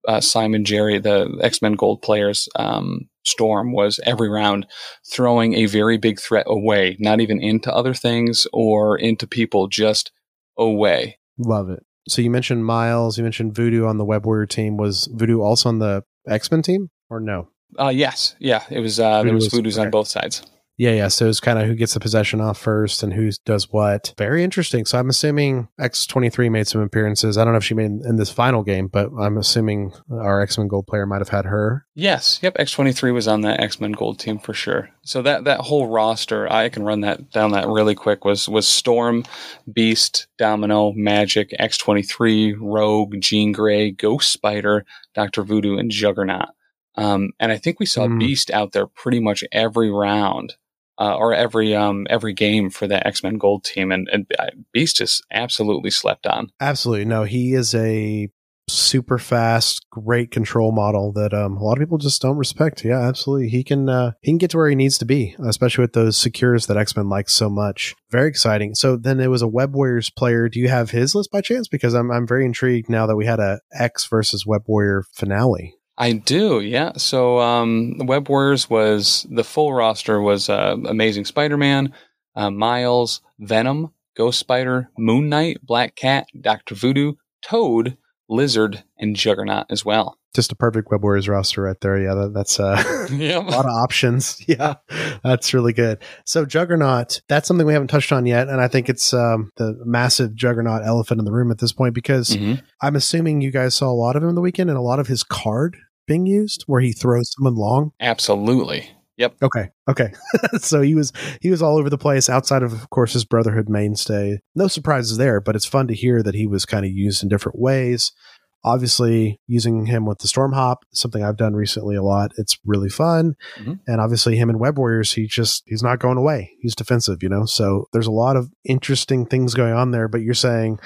uh, Simon Jerry, the X Men Gold players, um, Storm was every round throwing a very big threat away, not even into other things or into people, just away. Love it. So you mentioned Miles, you mentioned Voodoo on the Web Warrior team. Was Voodoo also on the X Men team or no? Uh, yes, yeah, it was. Uh, there was, was Voodoo's okay. on both sides. Yeah, yeah. So it's kind of who gets the possession off first and who does what. Very interesting. So I'm assuming X23 made some appearances. I don't know if she made in this final game, but I'm assuming our X Men Gold player might have had her. Yes. Yep. X23 was on that X Men Gold team for sure. So that that whole roster, I can run that down that really quick. Was was Storm, Beast, Domino, Magik, X23, Rogue, Jean Grey, Ghost Spider, Doctor Voodoo, and Juggernaut. Um, and I think we saw mm. Beast out there pretty much every round uh, or every um, every game for the X Men Gold team, and, and uh, Beast is absolutely slept on. Absolutely, no, he is a super fast, great control model that um, a lot of people just don't respect. Yeah, absolutely, he can uh, he can get to where he needs to be, especially with those secures that X Men likes so much. Very exciting. So then it was a Web Warriors player. Do you have his list by chance? Because I'm I'm very intrigued now that we had a X versus Web Warrior finale. I do, yeah. So um, Web Warriors was the full roster was uh, Amazing Spider-Man, uh, Miles, Venom, Ghost Spider, Moon Knight, Black Cat, Doctor Voodoo, Toad, Lizard, and Juggernaut as well. Just a perfect Web Warriors roster right there. Yeah, that, that's uh, a lot of options. Yeah, that's really good. So Juggernaut, that's something we haven't touched on yet, and I think it's um, the massive Juggernaut elephant in the room at this point because Mhm. I'm assuming you guys saw a lot of him in the weekend and a lot of his card being used where he throws someone long. Absolutely. Yep. Okay, okay. so he was he was all over the place outside of, of course, his Brotherhood mainstay. No surprises there, but it's fun to hear that he was kind of used in different ways. Obviously, using him with the Storm Hop, something I've done recently a lot. It's really fun, Mhm. and obviously, him and Web Warriors, he just he's not going away. He's defensive, you know. So there's a lot of interesting things going on there. But you're saying,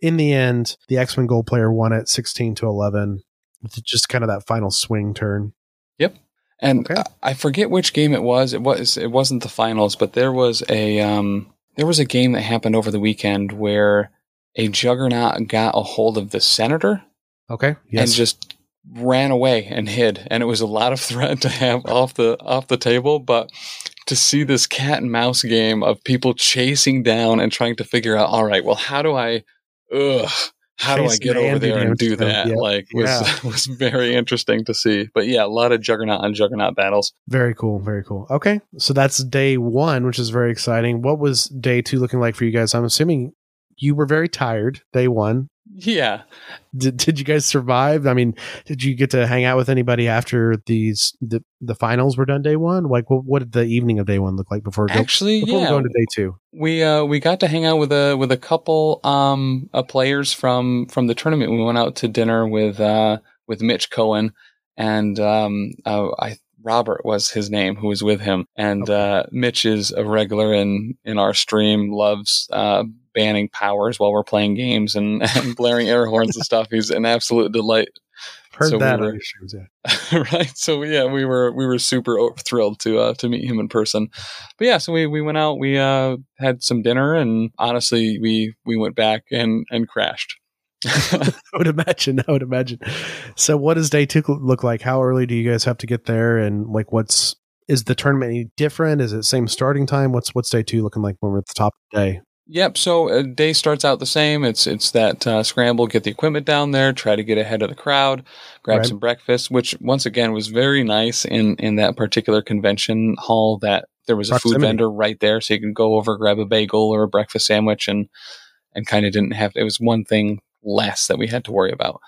in the end, the X Men Gold player won at 16 to 11. It's just kind of that final swing turn. Yep. And Okay. I- forget which game it was. It was it wasn't the finals, but there was a um there was a game that happened over the weekend where a juggernaut got a hold of the senator Okay. Yes. and just ran away and hid. And it was a lot of threat to have off the off the table, but to see this cat and mouse game of people chasing down and trying to figure out, all right, well, how do I ugh, how do I get over there and do that? yeah. Like was Yeah. was very interesting to see. But yeah, a lot of juggernaut on juggernaut battles. Very cool. Very cool. Okay. So that's day one, which is very exciting. What was day two looking like for you guys? I'm assuming you were very tired day one. Yeah. Did, did you guys survive? I mean, did you get to hang out with anybody after these the, the finals were done day one? Like, what, what did the evening of day one look like before, go, Actually, before we yeah. go into day two? we uh we got to hang out with a with a couple um uh, players from from the tournament. We went out to dinner with uh with Mitch Cohen and um uh, I Robert was his name who was with him and uh Mitch is a regular in in our stream loves uh banning powers while we're playing games and, and blaring air horns and stuff. He's an absolute delight. Heard So we that were- on yeah. right. So yeah, we were we were super thrilled to uh, to meet him in person. But yeah, so we, we went out, we uh, had some dinner, and honestly, we we went back and and crashed. I would imagine. I would imagine. So, what does day two look like? How early do you guys have to get there? And like, what's is the tournament any different? Is it same starting time? What's what's day two looking like when we're at the top of the day? Yep. So a day starts out the same. It's it's that uh, scramble, get the equipment down there, try to get ahead of the crowd, grab Right. some breakfast, which once again was very nice in in that particular convention hall. That there was a food vendor right there, so you could go over grab a bagel or a breakfast sandwich, and and kind of didn't have. It was one thing less that we had to worry about.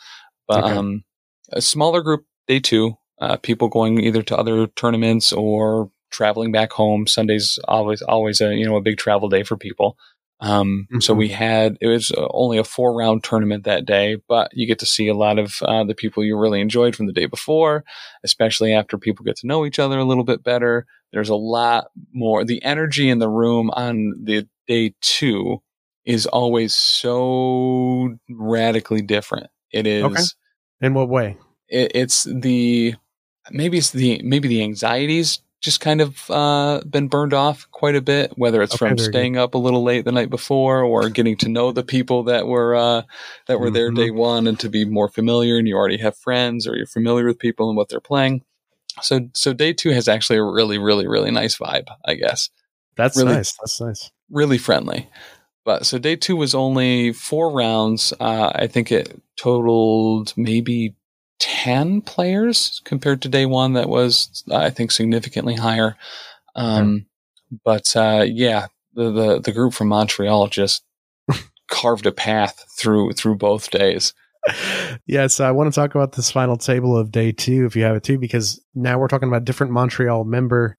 But Okay. um, a smaller group day two, uh, people going either to other tournaments or traveling back home. Sunday's always always a you know a big travel day for people. Um, so Mhm. we had it was uh, only a four round tournament that day, but you get to see a lot of uh, the people you really enjoyed from the day before, especially after people get to know each other a little bit better. There's a lot more. The energy in the room on the day two is always so radically different. It is. Okay. In what way? It, it's the maybe it's the maybe the anxieties just kind of uh, been burned off quite a bit. Whether it's Okay, from very good. staying up a little late the night before or getting to know the people that were uh, that were there Mhm. day one and to be more familiar, and you already have friends or you're familiar with people and what they're playing. So so day two has actually a really really really nice vibe, I guess That's Really- nice. That's nice. really friendly. But so day two was only four rounds. Uh, I think it totaled maybe 10 players compared to day one. That was, I think, significantly higher. Um, But uh, yeah, the, the, the group from Montreal just carved a path through through both days. yes, I want to talk about this final table of day two, if you have it too, because now we're talking about different Montreal member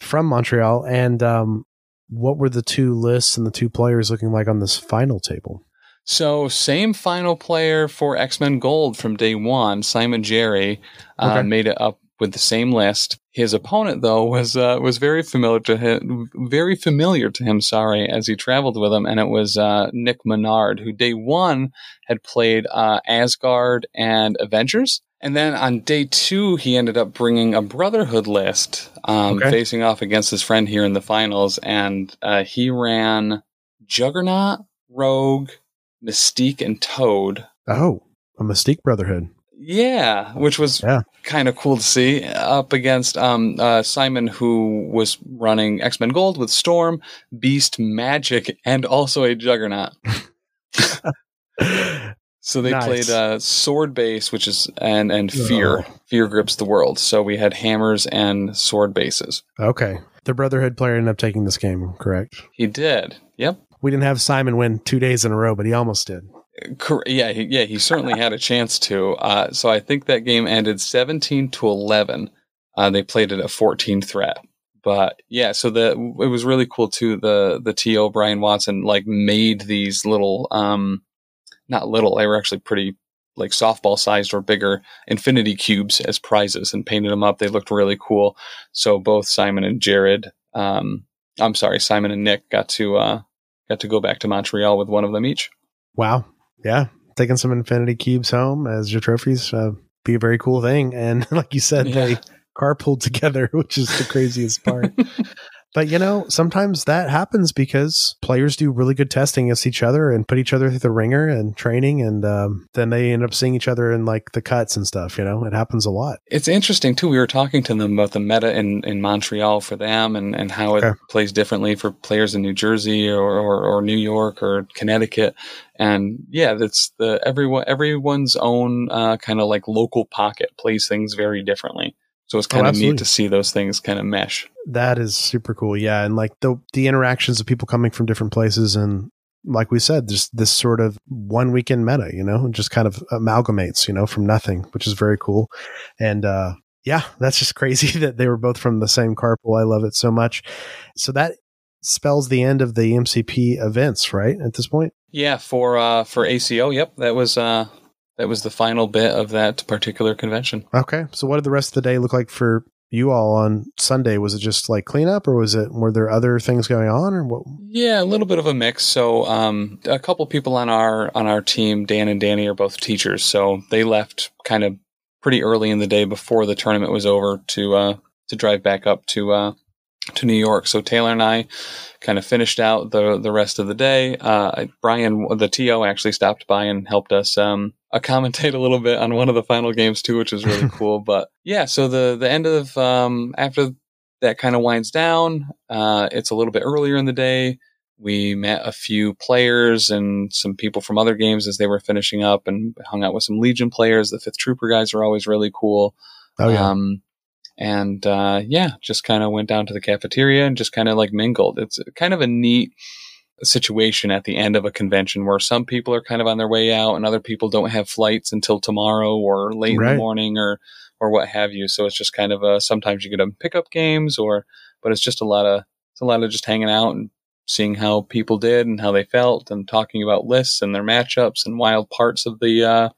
from Montreal. And um, what were the two lists and the two players looking like on this final table? So same final player for X Men Gold from day one, Simon Jerry, uh, Okay. made it up with the same list. His opponent, though, was uh, was very familiar to him, very familiar to him. Sorry, as he traveled with him, and it was uh, Nick Menard, who day one had played uh, Asgard and Avengers. And then on day two, he ended up bringing a Brotherhood list, um, Okay. facing off against his friend here in the finals, and uh, he ran Juggernaut, Rogue, Mystique, and Toad. Oh, a Mystique Brotherhood. Yeah, which was Yeah. kind of cool to see up against um, uh, Simon, who was running X Men Gold with Storm, Beast, Magik, and also a Juggernaut. So they Nice. played uh, Sword Base, which is and and Fear. Fear grips the world. So we had hammers and sword bases. okay. The Brotherhood player ended up taking this game, correct? He did. Yep. We didn't have Simon win two days in a row, but he almost did. Yeah, he, yeah, he certainly had a chance to. Uh, so I think that game ended 17 to 11. Uh, they played it at 14 threat. But yeah, so the it was really cool too. The the TO Brian Watson like made these little um not little, they were actually pretty like softball sized or bigger infinity cubes as prizes and painted them up. They looked really cool. So both Simon and Jared, um I'm sorry, Simon and Nick got to uh got to go back to Montreal with one of them each. Wow. Yeah. Taking some Infinity Cubes home as your trophies uh, be a very cool thing. And like you said, they Yeah. carpooled together, which is the craziest part. but you know, sometimes that happens because players do really good testing against each other and put each other through the ringer and training. And um, then they end up seeing each other in like the cuts and stuff. You know, it happens a lot. It's interesting too. We were talking to them about the meta in, in Montreal for them and, and how it Okay. plays differently for players in New Jersey or, or, or New York or Connecticut. And yeah, that's the everyone everyone's own uh, kind of like local pocket plays things very differently. So it's kind of absolutely. neat to see those things kind of mesh. That is super cool. Yeah. And like the, the interactions of people coming from different places and, like we said, just this sort of one weekend meta, you know, just kind of amalgamates, you know, from nothing, which is very cool. And uh yeah, that's just crazy that they were both from the same carpool. I love it so much. So that spells the end of the MCP events, right? At this point. Yeah, for uh, for ACO, yep, that was uh, that was the final bit of that particular convention. Okay. So what did the rest of the day look like for you all on Sunday? Was it just like cleanup or was it were there other things going on or what? Yeah, a little bit of a mix. So, um, a couple people on our on our team, Dan and Danny, are both teachers, so they left kind of pretty early in the day before the tournament was over to uh, to drive back up to uh, to New York. So Taylor and I kind of finished out the the rest of the day. Uh, Brian, the TO, actually stopped by and helped us um, uh, commentate a little bit on one of the final games too, which was really cool. But yeah, so the the end of um, after that kind of winds down. Uh, it's a little bit earlier in the day. We met a few players and some people from other games as they were finishing up and hung out with some Legion players. The Fifth Trooper guys are always really cool. Oh yeah. Um, and uh, yeah, just kind of went down to the cafeteria and just kind of like mingled. It's kind of a neat situation at the end of a convention where some people are kind of on their way out and other people don't have flights until tomorrow or late in the morning or or what have you. So it's just kind of a sometimes you get them pickup games or but it's just a lot of it's a lot of just hanging out and seeing how people did and how they felt and talking about lists and their matchups and wild parts of the uh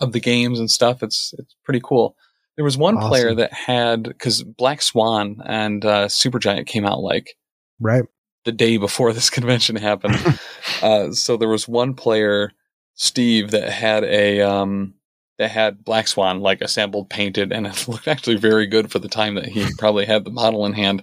of the games and stuff. It's it's pretty cool. There was one Awesome. player that had because Black Swan and uh, Supergiant came out like right. The day before this convention happened. uh, so there was one player, Steve, that had a um, that had Black Swan like assembled, painted, and it looked actually very good for the time that he probably had the model in hand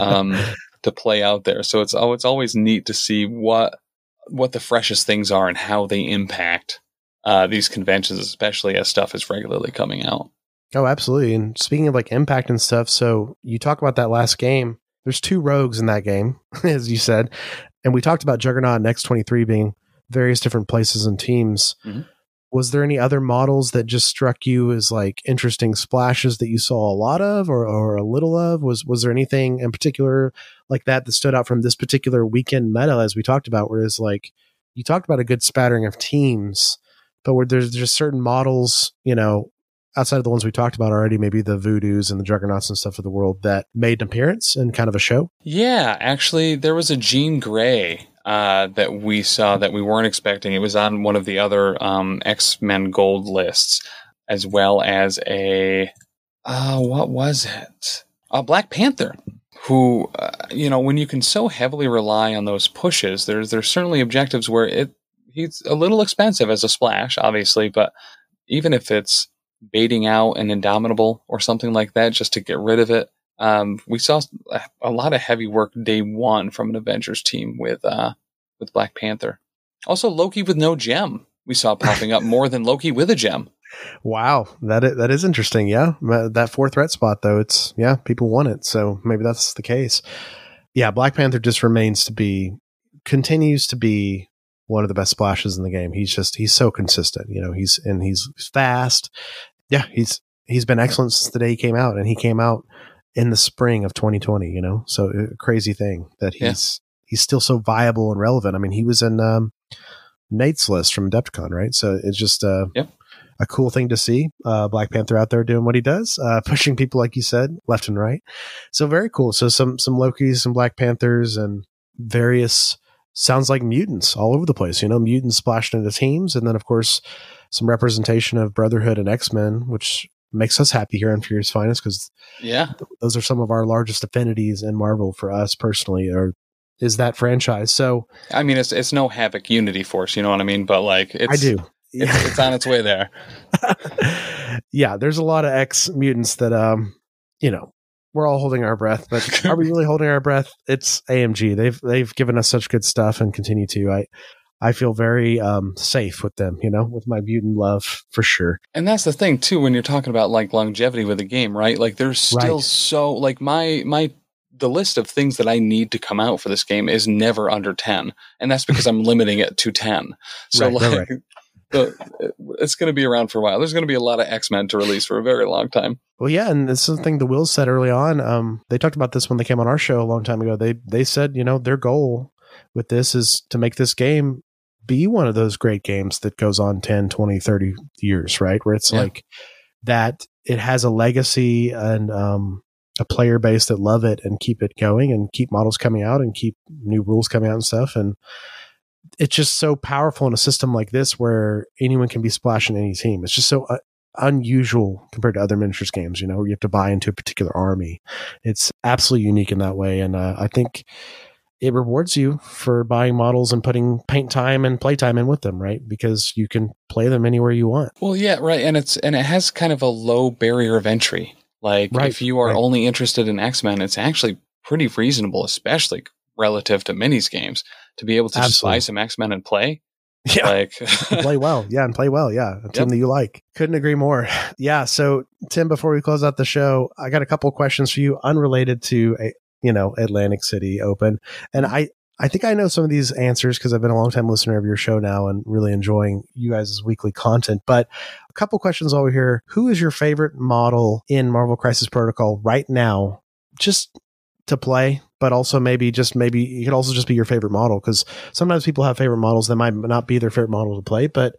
um, to play out there. So it's oh, it's always neat to see what what the freshest things are and how they impact uh, these conventions, especially as stuff is regularly coming out. Oh, absolutely. And speaking of like impact and stuff, so you talk about that last game. There's two rogues in that game, as you said. And we talked about Juggernaut and X23 being various different places and teams. Mhm. Was there any other models that just struck you as like interesting splashes that you saw a lot of or, or a little of? Was was there anything in particular like that that stood out from this particular weekend meta as we talked about, whereas like you talked about a good spattering of teams, but where there's just certain models, you know, outside of the ones we talked about already, maybe the voodoos and the juggernauts and stuff of the world that made an appearance in kind of a show. Yeah, actually, there was a Jean Grey uh, that we saw that we weren't expecting. It was on one of the other um, X Men Gold lists, as well as a uh, what was it? A Black Panther. Who, uh, you know, when you can so heavily rely on those pushes, there's there's certainly objectives where it he's a little expensive as a splash, obviously, but even if it's baiting out an Indomitable or something like that just to get rid of it, um, we saw a- lot of heavy work day one from an Avengers team with uh, with Black Panther. Also, Loki with no gem we saw popping up more than Loki with a gem. Wow, that is, that is interesting. Yeah, that four threat spot though, it's yeah, people want it, so maybe that's the case. Yeah, Black Panther just remains to be continues to be one of the best splashes in the game. He's just he's so consistent. You know, he's and he's fast. Yeah, he's he's been excellent since the day he came out, and he came out in the spring of 2020. You know, so a uh, crazy thing that he's yeah. he's still so viable and relevant. I mean, he was in um, Nate's list from Adepticon, right? So it's just uh, yep. a cool thing to see. Uh, Black Panther out there doing what he does, uh, pushing people like you said, left and right. So very cool. So some some Lokis, some Black Panthers, and various sounds like mutants all over the place. You know, mutants splashed into teams, and then of course some representation of Brotherhood and X Men, which makes us happy here on Fury's Finest because yeah, th- those are some of our largest affinities in Marvel for us personally. Or is that franchise? So I mean, it's it's no Havoc Unity Force, you know what I mean? But like, it's, I do. It's, it's on its way there. yeah, there's a lot of X mutants that um, you know, we're all holding our breath, but are we really holding our breath? It's AMG. They've they've given us such good stuff and continue to. I I feel very um, safe with them, you know, with my mutant love for sure. And that's the thing too when you're talking about like longevity with a game, right? Like there's still right. so like my my the list of things that I need to come out for this game is never under 10. And that's because I'm limiting it to 10. So right, like right, it's going to be around for a while. There's going to be a lot of X Men to release for a very long time. Well, yeah, and it's something the Will said early on. Um, they talked about this when they came on our show a long time ago. They they said, you know, their goal with this is to make this game be one of those great games that goes on 10, 20, 30 years, right? Where it's yeah. like that it has a legacy and um, a player base that love it and keep it going and keep models coming out and keep new rules coming out and stuff. And it's just so powerful in a system like this where anyone can be splashing any team. It's just so uh, unusual compared to other miniatures games, you know, where you have to buy into a particular army. It's absolutely unique in that way. And uh, I think it rewards you for buying models and putting paint time and play time in with them, right? Because you can play them anywhere you want. Well, yeah, right. And it's, and it has kind of a low barrier of entry. Like right, if you are right. only interested in X Men, it's actually pretty reasonable, especially relative to minis games, to be able to Absolutely. just buy some X Men and play. Yeah, like play well. Yeah, and play well. Yeah, a team yep. that you like. Couldn't agree more. Yeah. So Tim, before we close out the show, I got a couple questions for you, unrelated to a you know Atlantic City Open, and I I think I know some of these answers because I've been a long time listener of your show now and really enjoying you guys' weekly content. But a couple questions over here. Who is your favorite model in Marvel Crisis Protocol right now? Just to play, but also maybe just maybe it could also just be your favorite model because sometimes people have favorite models that might not be their favorite model to play, but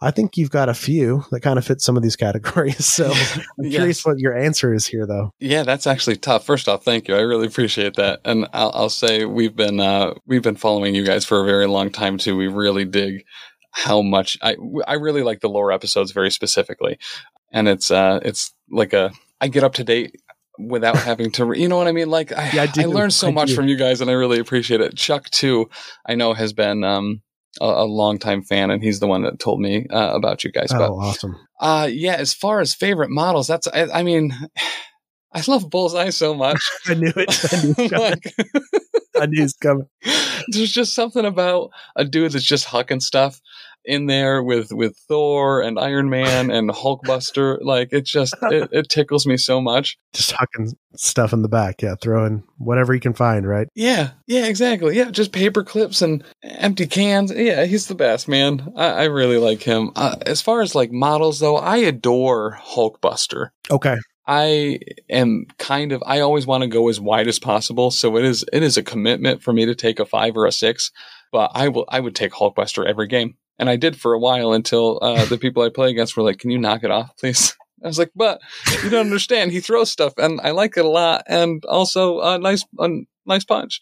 I think you've got a few that kind of fit some of these categories. So I'm yes. curious what your answer is here, though. Yeah, that's actually tough. First off, thank you. I really appreciate that, and I'll, I'll say we've been uh, we've been following you guys for a very long time too. We really dig how much I I really like the lore episodes very specifically, and it's uh it's like a I get up to date without having to, you know what I mean? Like I, yeah, I, I learned so I much from you guys and I really appreciate it. Chuck too, I know has been, um, a, a longtime fan and he's the one that told me, uh, about you guys. Oh, but, awesome. Uh, yeah, as far as favorite models, that's, I, I mean, I love Bullseye so much. I knew it. I knew, it I knew it's coming. There's just something about a dude that's just hucking stuff in there with with Thor and Iron Man and Hulkbuster. Like it just it, it, tickles me so much. Just hucking stuff in the back, yeah, throwing whatever he can find, right? Yeah, yeah, exactly. Yeah, just paper clips and empty cans. Yeah, he's the best, man. I, I really like him. Uh, as far as like models, though, I adore Hulkbuster. Okay. I am kind of I always want to go as wide as possible, so it is it is a commitment for me to take a five or a six. But I will I would take Hulkbuster every game. And I did for a while until uh, the people I play against were like, "Can you knock it off, please?" I was like, "But you don't understand. He throws stuff, and I like it a lot, and also a nice, a nice punch."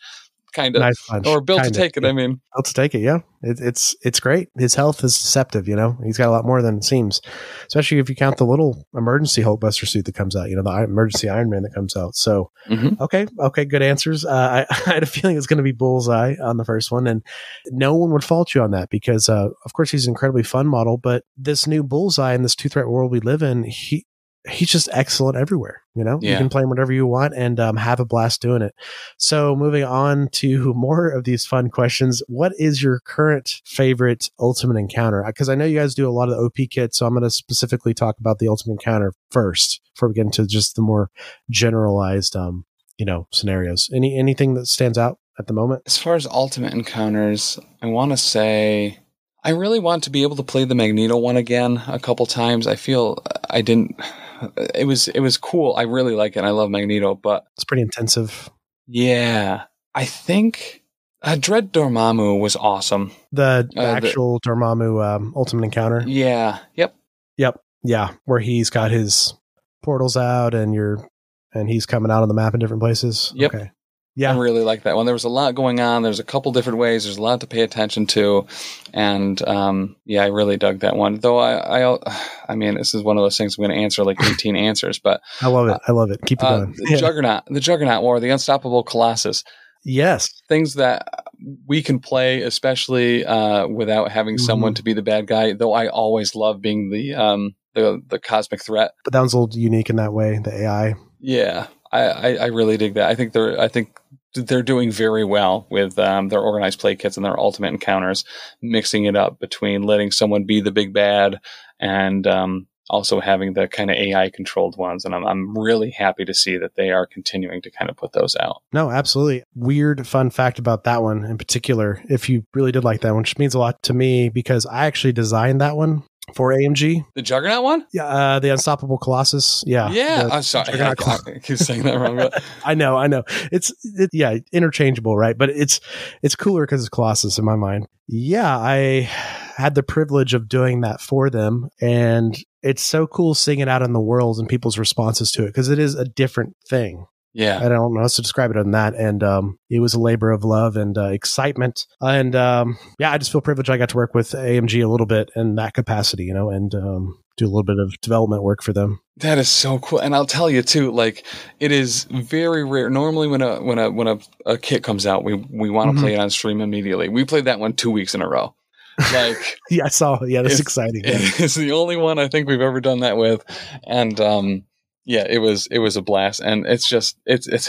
Kind of nice punch. or built kind to take it. I mean, built to take it. Yeah, it, it's it's great. His health is deceptive. You know, he's got a lot more than it seems. Especially if you count the little emergency Hulkbuster suit that comes out. You know, the emergency Iron Man that comes out. So mm-hmm. okay, okay, good answers. Uh, I, I, had a feeling it's going to be Bullseye on the first one, and no one would fault you on that because, uh, of course, he's an incredibly fun model. But this new Bullseye in this two threat world we live in, he he's just excellent everywhere. You know, you can play him whatever you want and um, have a blast doing it. So, moving on to more of these fun questions. What is your current favorite Ultimate Encounter? Because I know you guys do a lot of the OP kits, so I'm going to specifically talk about the Ultimate Encounter first before we get into just the more generalized, um, you know, scenarios. Any anything that stands out at the moment? As far as ultimate encounters, I want to say I really want to be able to play the Magneto one again a couple times. I feel I didn't. It was it was cool. I really like it. I love Magneto, but It's pretty intensive. yeah, I think uh, Dread Dormammu was awesome. The, the Uh, the- actual Dormammu um, Ultimate Encounter. Yeah, yep, Yep. Yeah. Where he's got his portals out and you're and he's coming out on the map in different places. Yep. Okay. I Yeah. really like that one. There was a lot going on. There's a couple different ways. There's a lot to pay attention to, and um, yeah, I really dug that one. Though I, I, I mean, this is one of those things I'm going to answer like 18 answers, but I love it. I love it. Keep it uh, going. the Juggernaut, the Juggernaut War, the Unstoppable Colossus, yes. things that we can play, especially uh, without having someone Mhm. to be the bad guy. Though I always love being the um, the the cosmic threat. But that one's a little unique in that way, the AI. Yeah, I, I, I really dig that. I think they're I think they're doing very well with um, their organized play kits and their ultimate encounters, mixing it up between letting someone be the big bad and um, also having the kind of AI controlled ones. And I'm I'm really happy to see that they are continuing to kind of put those out. No, absolutely. Weird fun fact about that one in particular, if you really did like that one, which means a lot to me because I actually designed that one for AMG. The Juggernaut one? Yeah, uh, the Unstoppable Colossus. Yeah. Yeah, I'm sorry. I, Juggernaut I keep saying that wrong. But I know, I know. It's it, yeah, interchangeable, right? But it's it's cooler because it's Colossus in my mind. Yeah, I had the privilege of doing that for them, and it's so cool seeing it out in the world and people's responses to it because it is a different thing. Yeah, I don't know how to describe it other than that. And um, it was a labor of love and uh, excitement. And um, yeah, I just feel privileged I got to work with AMG a little bit in that capacity, you know, and um, do a little bit of development work for them. That is so cool, and I'll tell you too. Like, it is very rare. Normally, when a when a when a, a kit comes out, we we want to Mhm. play it on stream immediately. We played that one two weeks in a row. Like, Yeah, I saw. Yeah, that's exciting. Yeah. it's the only one I think we've ever done that with, and um, yeah, it was it was a blast, and it's just it's it's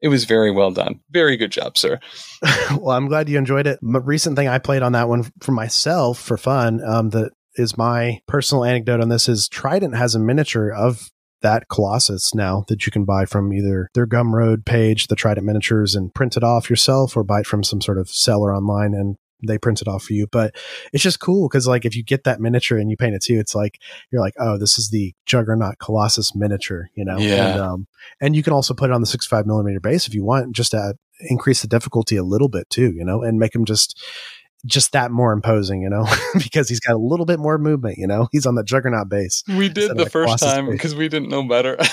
it was very well done. Very good job, sir. well, I'm glad you enjoyed it. A recent thing I played on that one for myself for fun, um, that is my personal anecdote on this is Trident has a miniature of that Colossus now that you can buy from either their Gumroad page, the Trident miniatures, and print it off yourself or buy it from some sort of seller online and they print it off for you. But it's just cool because like if you get that miniature and you paint it too, it's like you're like, oh, this is the Juggernaut Colossus miniature, you know? Yeah. And um and you can also put it on the 65 millimeter base if you want, just to increase the difficulty a little bit too, you know, and make them just just that more imposing, you know, because he's got a little bit more movement, you know. He's on the juggernaut base. We did the first time because we didn't know better.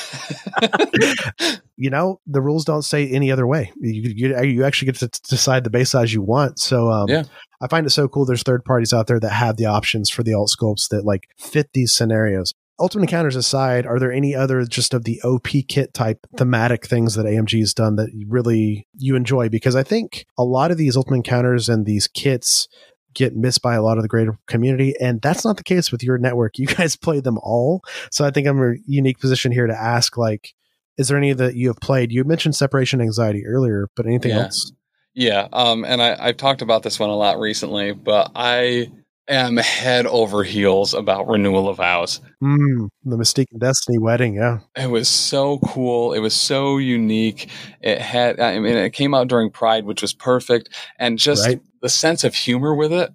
You know, the rules don't say any other way. You you, you actually get to t- decide the base size you want. So um Yeah. I find it so cool there's third parties out there that have the options for the alt sculpts that like fit these scenarios. Ultimate Encounters aside, are there any other just of the OP kit type thematic things that AMG has done that really you enjoy? Because I think a lot of these Ultimate Encounters and these kits get missed by a lot of the greater community, and that's not the case with your network. You guys play them all, so I think I'm in a unique position here to ask, like, is there any that you have played? You mentioned separation anxiety earlier, but anything Yeah. else? Yeah, um, and I, I've talked about this one a lot recently, but I am head over heels about Renewal of Vows. Mm, the Mystique and Destiny wedding, yeah. It was so cool. It was so unique. It had, I mean, it came out during Pride, which was perfect, and just Right. the sense of humor with it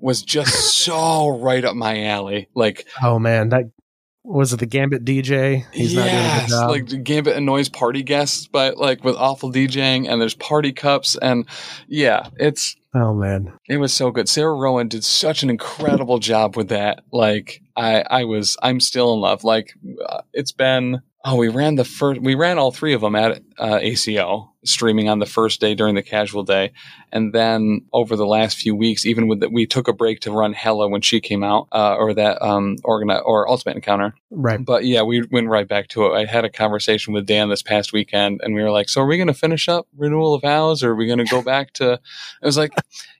was just so right up my alley. Like, Oh man, that was it. The Gambit DJ. He's not doing a good yes, job. like Gambit annoys party guests, but like with awful DJing, and there's party cups, and yeah, it's oh man, It was so good. Sarah Rowan did such an incredible job with that. Like I, I was, I'm still in love. Like uh, it's been. Oh, we ran the first. We ran all three of them at uh, ACO, streaming on the first day during the casual day, and then over the last few weeks, even with that we took a break to run Hela when she came out, uh, or that um organi- or Ultimate Encounter. right. But yeah, we went right back to it. I had a conversation with Dan this past weekend, and we were like, "So are we going to finish up Renewal of Vows, or are we going to go back to?" I was like,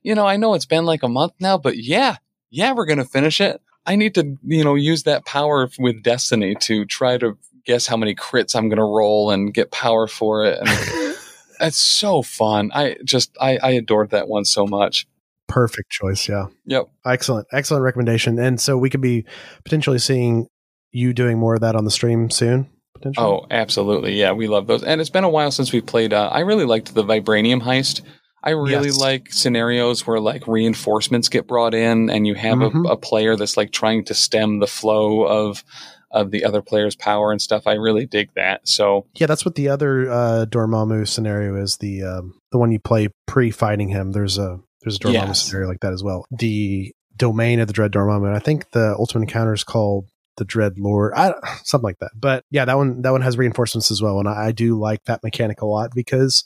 "You know, I know it's been like a month now, but yeah, yeah, we're going to finish it." I need to, you know, use that power with Destiny to try to guess how many crits I'm going to roll and get power for it. And it's so fun. I just, I, I adored that one so much. Perfect choice. Yeah. Yep. Excellent. Excellent recommendation. And so we could be potentially seeing you doing more of that on the stream soon. Potentially. Oh, absolutely. Yeah, we love those. And it's been a while since we played. Uh, I really liked the Vibranium heist. I really Yes. like scenarios where like reinforcements get brought in and you have Mhm. a, a player that's like trying to stem the flow of of the other player's power and stuff. I really dig that. So Yeah, that's what the other uh, Dormammu scenario is. The um, the one you play pre-fighting him. There's a there's a Dormammu Yes. scenario like that as well. The domain of the Dread Dormammu. And I think the Ultimate Encounter is called the Dread Lord, I, something like that. But yeah, that one that one has reinforcements as well, and I, I do like that mechanic a lot because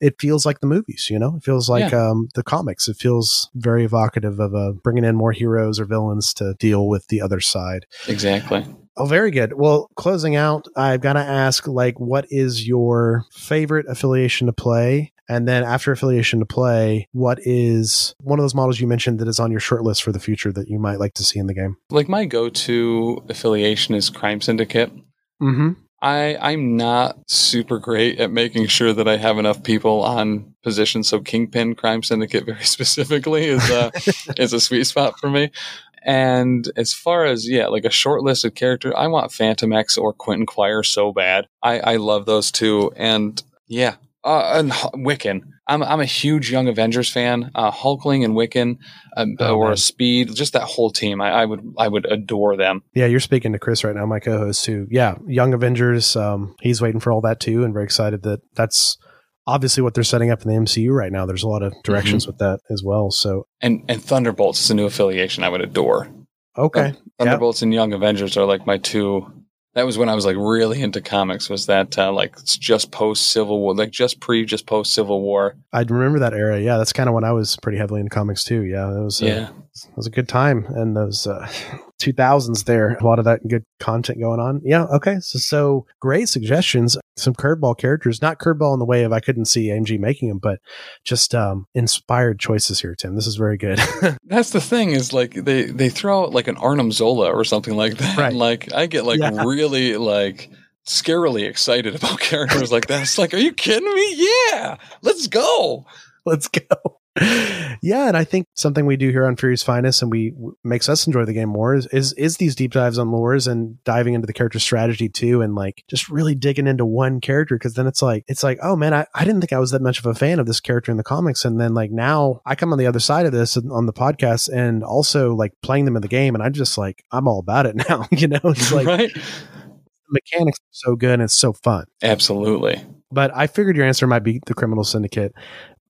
it feels like the movies. You know, it feels like um, the comics. It feels very evocative of uh, bringing in more heroes or villains to deal with the other side. exactly. Oh, very good. Well, closing out, I've got to ask, like, what is your favorite affiliation to play? And then after affiliation to play, what is one of those models you mentioned that is on your short list for the future that you might like to see in the game? Like my go-to affiliation is Crime Syndicate. Mm-hmm. I I'm not super great at making sure that I have enough people on position. So Kingpin Crime Syndicate very specifically is a is a sweet spot for me. And as far as yeah, like a shortlisted character, I want Phantom X or Quentin Quire so bad. I I love those two. And yeah, uh, and H- Wiccan. I'm I'm a huge Young Avengers fan. Uh, Hulkling and Wiccan, um, Oh, or man. Speed, just that whole team. I, I would I would adore them. Yeah, you're speaking to Chris right now, my co-host too. Yeah, Young Avengers. Um, he's waiting for all that too, and very excited that that's obviously what they're setting up in the MCU right now. There's a lot of directions with that as well. So And and Thunderbolts is a new affiliation I would adore. okay, Thunderbolts and Young Avengers are like my two. That was when I was like really into comics. Was that uh, like it's just post Civil War, like just pre, just post Civil War? I remember that era. Yeah, that's kind of when I was pretty heavily into comics too. Yeah, it was. Uh, Yeah, it was a good time and those uh, 2000s there a lot of that good content going on yeah okay so so great suggestions some curveball characters not curveball in the way of i couldn't see amg making them but just um inspired choices here tim this is very good that's the thing is like they they throw out like an Arnim Zola or something like that. Right. And, like I get like Yeah. really like scarily excited about characters like that. It's like, are you kidding me? Yeah, let's go. let's go yeah and i think something we do here on fury's finest and we makes us enjoy the game more is, is is these deep dives on lures and diving into the character strategy too and like just really digging into one character because then it's like it's like oh man I, I didn't think i was that much of a fan of this character in the comics and then like now i come on the other side of this on the podcast and also like playing them in the game and i'm just like i'm all about it now you know it's like right? the mechanics are so good and it's so fun Absolutely. but I figured your answer might be the Criminal Syndicate.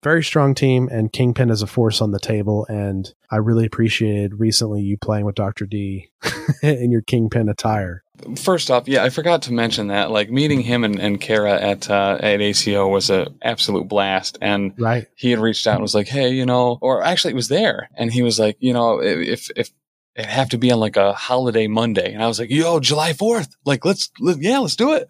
Very strong team, and Kingpin is a force on the table. And I really appreciated recently you playing with Doctor D in your Kingpin attire. First off, yeah, I forgot to mention that. Like meeting him and, and Kara at uh, at ACO was an absolute blast, and Right? he had reached out and was like, "Hey, you know," or actually, it was there, and he was like, "You know, if if it have to be on like a holiday Monday," and I was like, "Yo, July Fourth, like let's let, yeah, let's do it."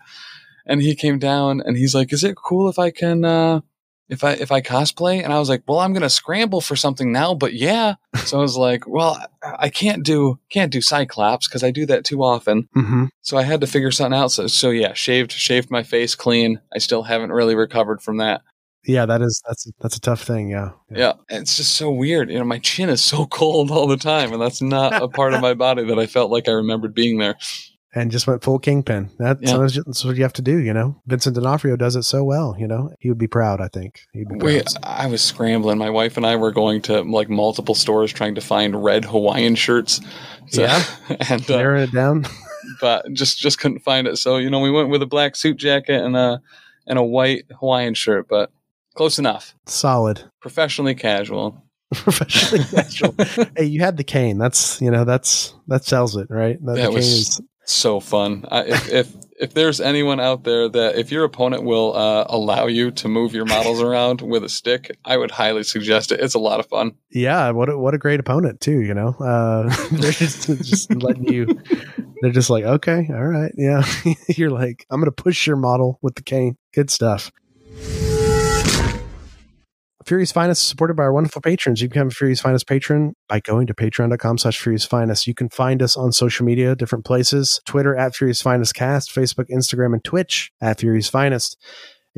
And he came down and he's like, "Is it cool if I can?" uh if I if I cosplay and I was like, well, I'm gonna scramble for something now, but yeah. So I was like, well, I can't do can't do Cyclops because I do that too often. Mm-hmm. So I had to figure something out. So, so yeah, shaved shaved my face clean. I still haven't really recovered from that. Yeah, that is that's that's a tough thing. Yeah. Yeah, it's just so weird. You know, my chin is so cold all the time, and that's not a part of my body that I felt like I remembered being there. And just went full Kingpin. That, Yeah. sometimes that's what you have to do. You know, Vincent D'Onofrio does it so well. You know, he would be proud. I think he'd be proud. We, I was scrambling. My wife and I were going to like multiple stores trying to find red Hawaiian shirts. So- Yeah. and uh, narrowing it down. but just just couldn't find it. So you know, we went with a black suit jacket and a and a white Hawaiian shirt, but close enough. Solid. Professionally casual. Professionally casual. hey, you had the cane. That's you know that's that sells it, right? That, That was is so fun. I, if, if if there's anyone out there that if your opponent will uh, allow you to move your models around with a stick, I would highly suggest it. It's a lot of fun. yeah. What a, what a great opponent too. You know, uh, they're just just letting you. They're just like, okay, all right, yeah. You're like, I'm gonna push your model with the cane. Good stuff. Fury's Finest is supported by our wonderful patrons. You can become a Fury's Finest patron by going to patreon.com slash Fury's Finest. You can find us on social media, different places, Twitter at Fury's Finest Cast, Facebook, Instagram, and Twitch at Fury's Finest.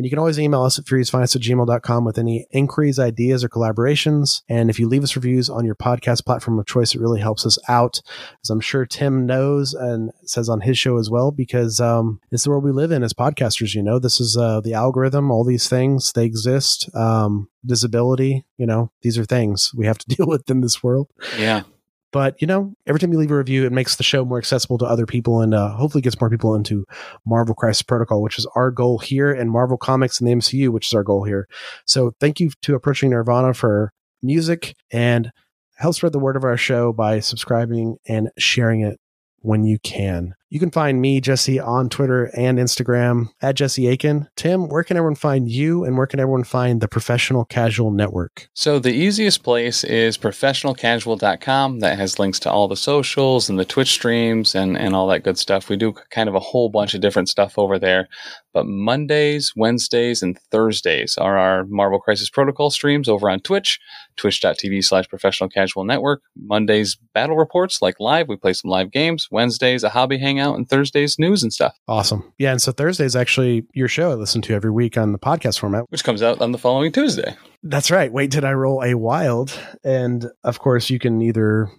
And you can always email us at furysfinest at gmail.com with any inquiries, ideas, or collaborations. And if you leave us reviews on your podcast platform of choice, it really helps us out, as I'm sure Tim knows and says on his show as well, because um, it's the world we live in as podcasters. You know, this is uh, the algorithm, all these things, they exist. Um, visibility, you know, these are things we have to deal with in this world. Yeah. But you know, every time you leave a review, it makes the show more accessible to other people, and uh, hopefully gets more people into Marvel Crisis Protocol, which is our goal here, and Marvel Comics and the MCU, which is our goal here. So thank you to Approaching Nirvana for music and help spread the word of our show by subscribing and sharing it when you can. You can find me, Jesse, on Twitter and Instagram at Jesse Aiken. Tim, where can everyone find you and where can everyone find the Professional Casual Network? So the easiest place is professionalcasual.com. That has links to all the socials and the Twitch streams and, and all that good stuff. We do kind of a whole bunch of different stuff over there. But Mondays, Wednesdays, and Thursdays are our Marvel Crisis Protocol streams over on Twitch, twitch.tv slash professional casual network. Mondays, battle reports like live. We play some live games. Wednesdays, a hobby hangout out and Thursday's news and stuff. Awesome. Yeah. And so Thursday is actually your show I listen to every week on the podcast format, which comes out on the following Tuesday. That's right. Wait, did I roll a wild? And of course, you can either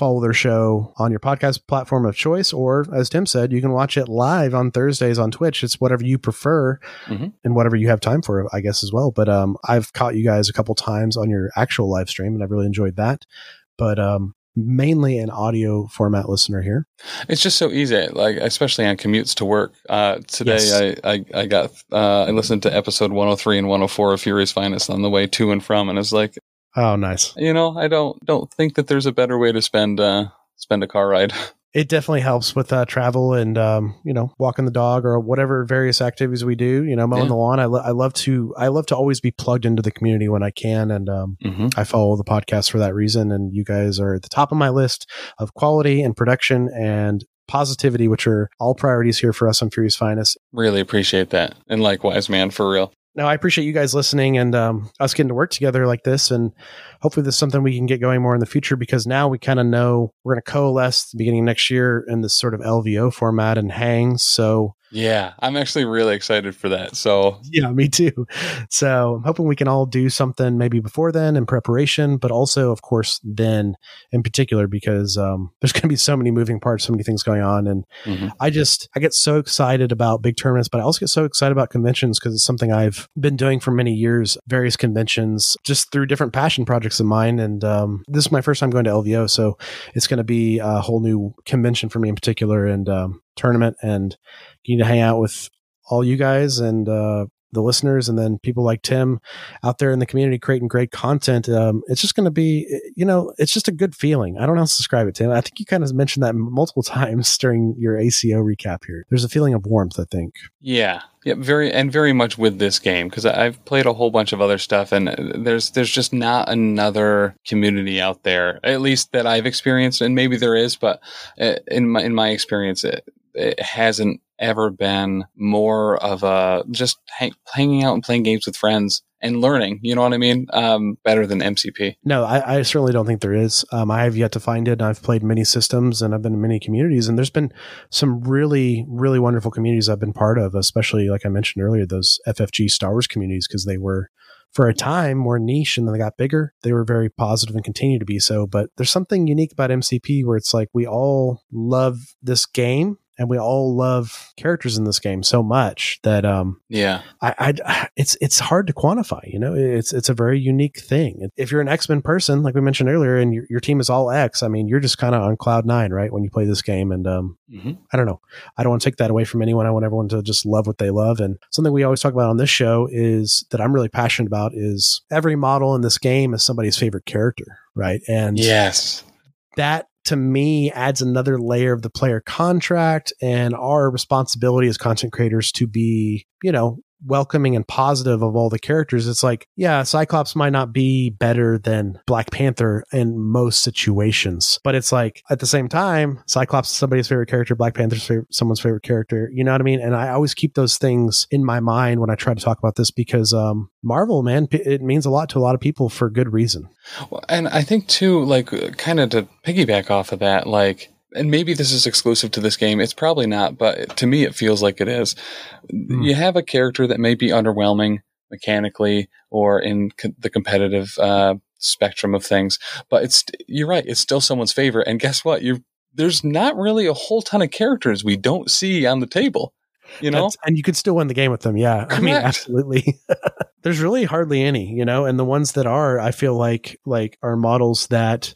follow their show on your podcast platform of choice, or as Tim said, you can watch it live on Thursdays on Twitch. It's whatever you prefer mm-hmm. and whatever you have time for, I guess, as well. But um, I've caught you guys a couple times on your actual live stream, and I've really enjoyed that. But um, mainly an audio format listener here. It's just so easy, like especially on commutes to work. Uh, today, yes. I, I, I got uh, I listened to episode 103 and 104 of Fury's Finest on the way to and from, and it's like, oh, nice. You know, I don't don't think that there's a better way to spend uh, spend a car ride. it definitely helps with uh, travel and um, you know walking the dog or whatever various activities we do. You know, mowing yeah. the lawn. I, lo- I love to I love to always be plugged into the community when I can, and um, mm-hmm. I follow the podcast for that reason. And you guys are at the top of my list of quality and production and positivity, which are all priorities here for us on Fury's Finest. Really appreciate that, and likewise, man, for real. Now, I appreciate you guys listening and um, us getting to work together like this. And hopefully, this is something we can get going more in the future because now we kind of know we're going to coalesce the beginning of next year in this sort of LVO format and hang. So yeah, I'm actually really excited for that. So, yeah, me too. So, I'm hoping we can all do something maybe before then in preparation, but also, of course, then in particular, because um, there's going to be so many moving parts, so many things going on. And mm-hmm. I just, I get so excited about big tournaments, but I also get so excited about conventions because it's something I've been doing for many years, various conventions, just through different passion projects of mine. And um, this is my first time going to LVO. So, it's going to be a whole new convention for me in particular. And um, tournament and to hang out with all you guys and uh, the listeners and then people like Tim out there in the community creating great content. Um, it's just going to be, you know, it's just a good feeling. I don't know how to describe it, Tim. I think you kind of mentioned that multiple times during your ACO recap here. There's a feeling of warmth, I think. Yeah. Yeah, very and very much with this game because I've played a whole bunch of other stuff and there's there's just not another community out there at least that I've experienced and maybe there is but uh, in my in my experience it, it hasn't ever been more of a just hang, hanging out and playing games with friends and learning. You know what I mean? Um, better than MCP. No, I, I, certainly don't think there is. Um, I have yet to find it. I've played many systems and I've been in many communities, and there's been some really, really wonderful communities I've been part of, especially like I mentioned earlier, those FFG Star Wars communities because they were. For a time, more niche, and then they got bigger. They were very positive and continue to be so. But there's something unique about MCP where it's like we all love this game and we all love characters in this game so much that um yeah. I, I it's it's hard to quantify you know? It's it's a very unique thing. If you're an x-men person like we mentioned earlier and your, your team is all x i mean you're just kind of on cloud nine right when you play this game and um mm-hmm. i don't know. I don't want to take that away from anyone. I want everyone to just love what they love and something we always talk about on this show is that i'm really passionate about is every model in this game is somebody's favorite character right? And yes. that to me adds another layer of the player contract and our responsibility as content creators to be, you know, welcoming and positive of all the characters. It's like, yeah, Cyclops might not be better than Black Panther in most situations, but it's like at the same time, Cyclops is somebody's favorite character, Black Panther's favorite, someone's favorite character. You know what I mean? And I always keep those things in my mind when I try to talk about this because um, Marvel, man, it means a lot to a lot of people for good reason. Well, and I think too, like, kind of to piggyback off of that, like and maybe this is exclusive to this game. It's probably not, but to me, it feels like it is. Mm. You have a character that may be underwhelming mechanically or in co- the competitive uh, spectrum of things, but it's you're right. It's still someone's favorite. And guess what? You there's not really a whole ton of characters we don't see on the table. You know, That's, and you could still win the game with them. Yeah, Correct. I mean, absolutely. there's really hardly any, you know, and the ones that are, I feel like, like are models that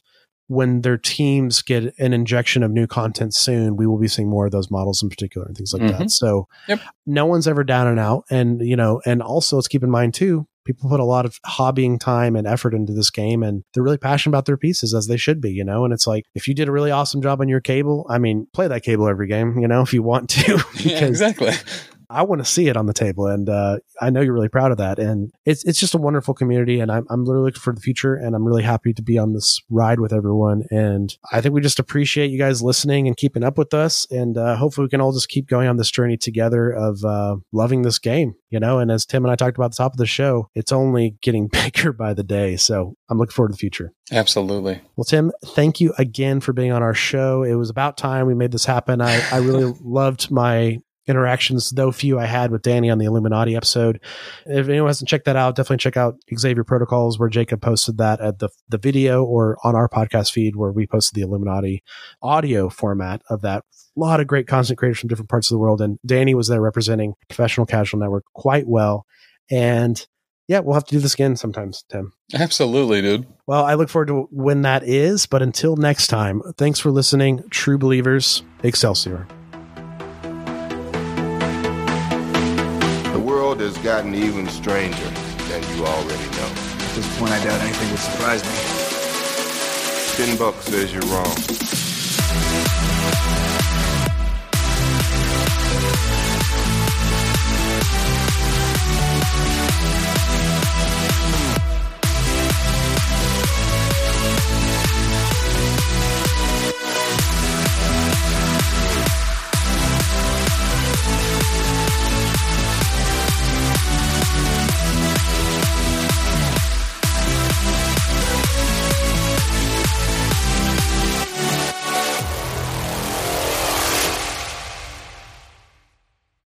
when their teams get an injection of new content soon, we will be seeing more of those models in particular and things like mm-hmm. that. So yep. no one's ever down and out. And, you know, and also let's keep in mind too, people put a lot of hobbying time and effort into this game and they're really passionate about their pieces as they should be, you know? And it's like, if you did a really awesome job on your cable, I mean, play that cable every game, you know, if you want to. yeah, exactly. I want to see it on the table, and uh, I know you're really proud of that. And it's it's just a wonderful community, and I'm I'm literally looking for the future, and I'm really happy to be on this ride with everyone. And I think we just appreciate you guys listening and keeping up with us, and uh, hopefully we can all just keep going on this journey together of uh, loving this game, you know. And as Tim and I talked about at the top of the show, it's only getting bigger by the day. So I'm looking forward to the future. Absolutely. Well, Tim, thank you again for being on our show. It was about time we made this happen. I, I really loved my interactions, though few I had with Danny on the Illuminati episode. If anyone hasn't checked that out, definitely check out Xavier Protocols, where Jacob posted that at the, the video or on our podcast feed where we posted the Illuminati audio format of that. A lot of great content creators from different parts of the world. And Danny was there representing Professional Casual Network quite well. And yeah, we'll have to do this again sometimes, Tim. Absolutely, dude. Well, I look forward to when that is. But until next time, thanks for listening, true believers. Excelsior. World has gotten even stranger than you already know. At this point, I doubt anything would surprise me. Ten bucks says you're wrong.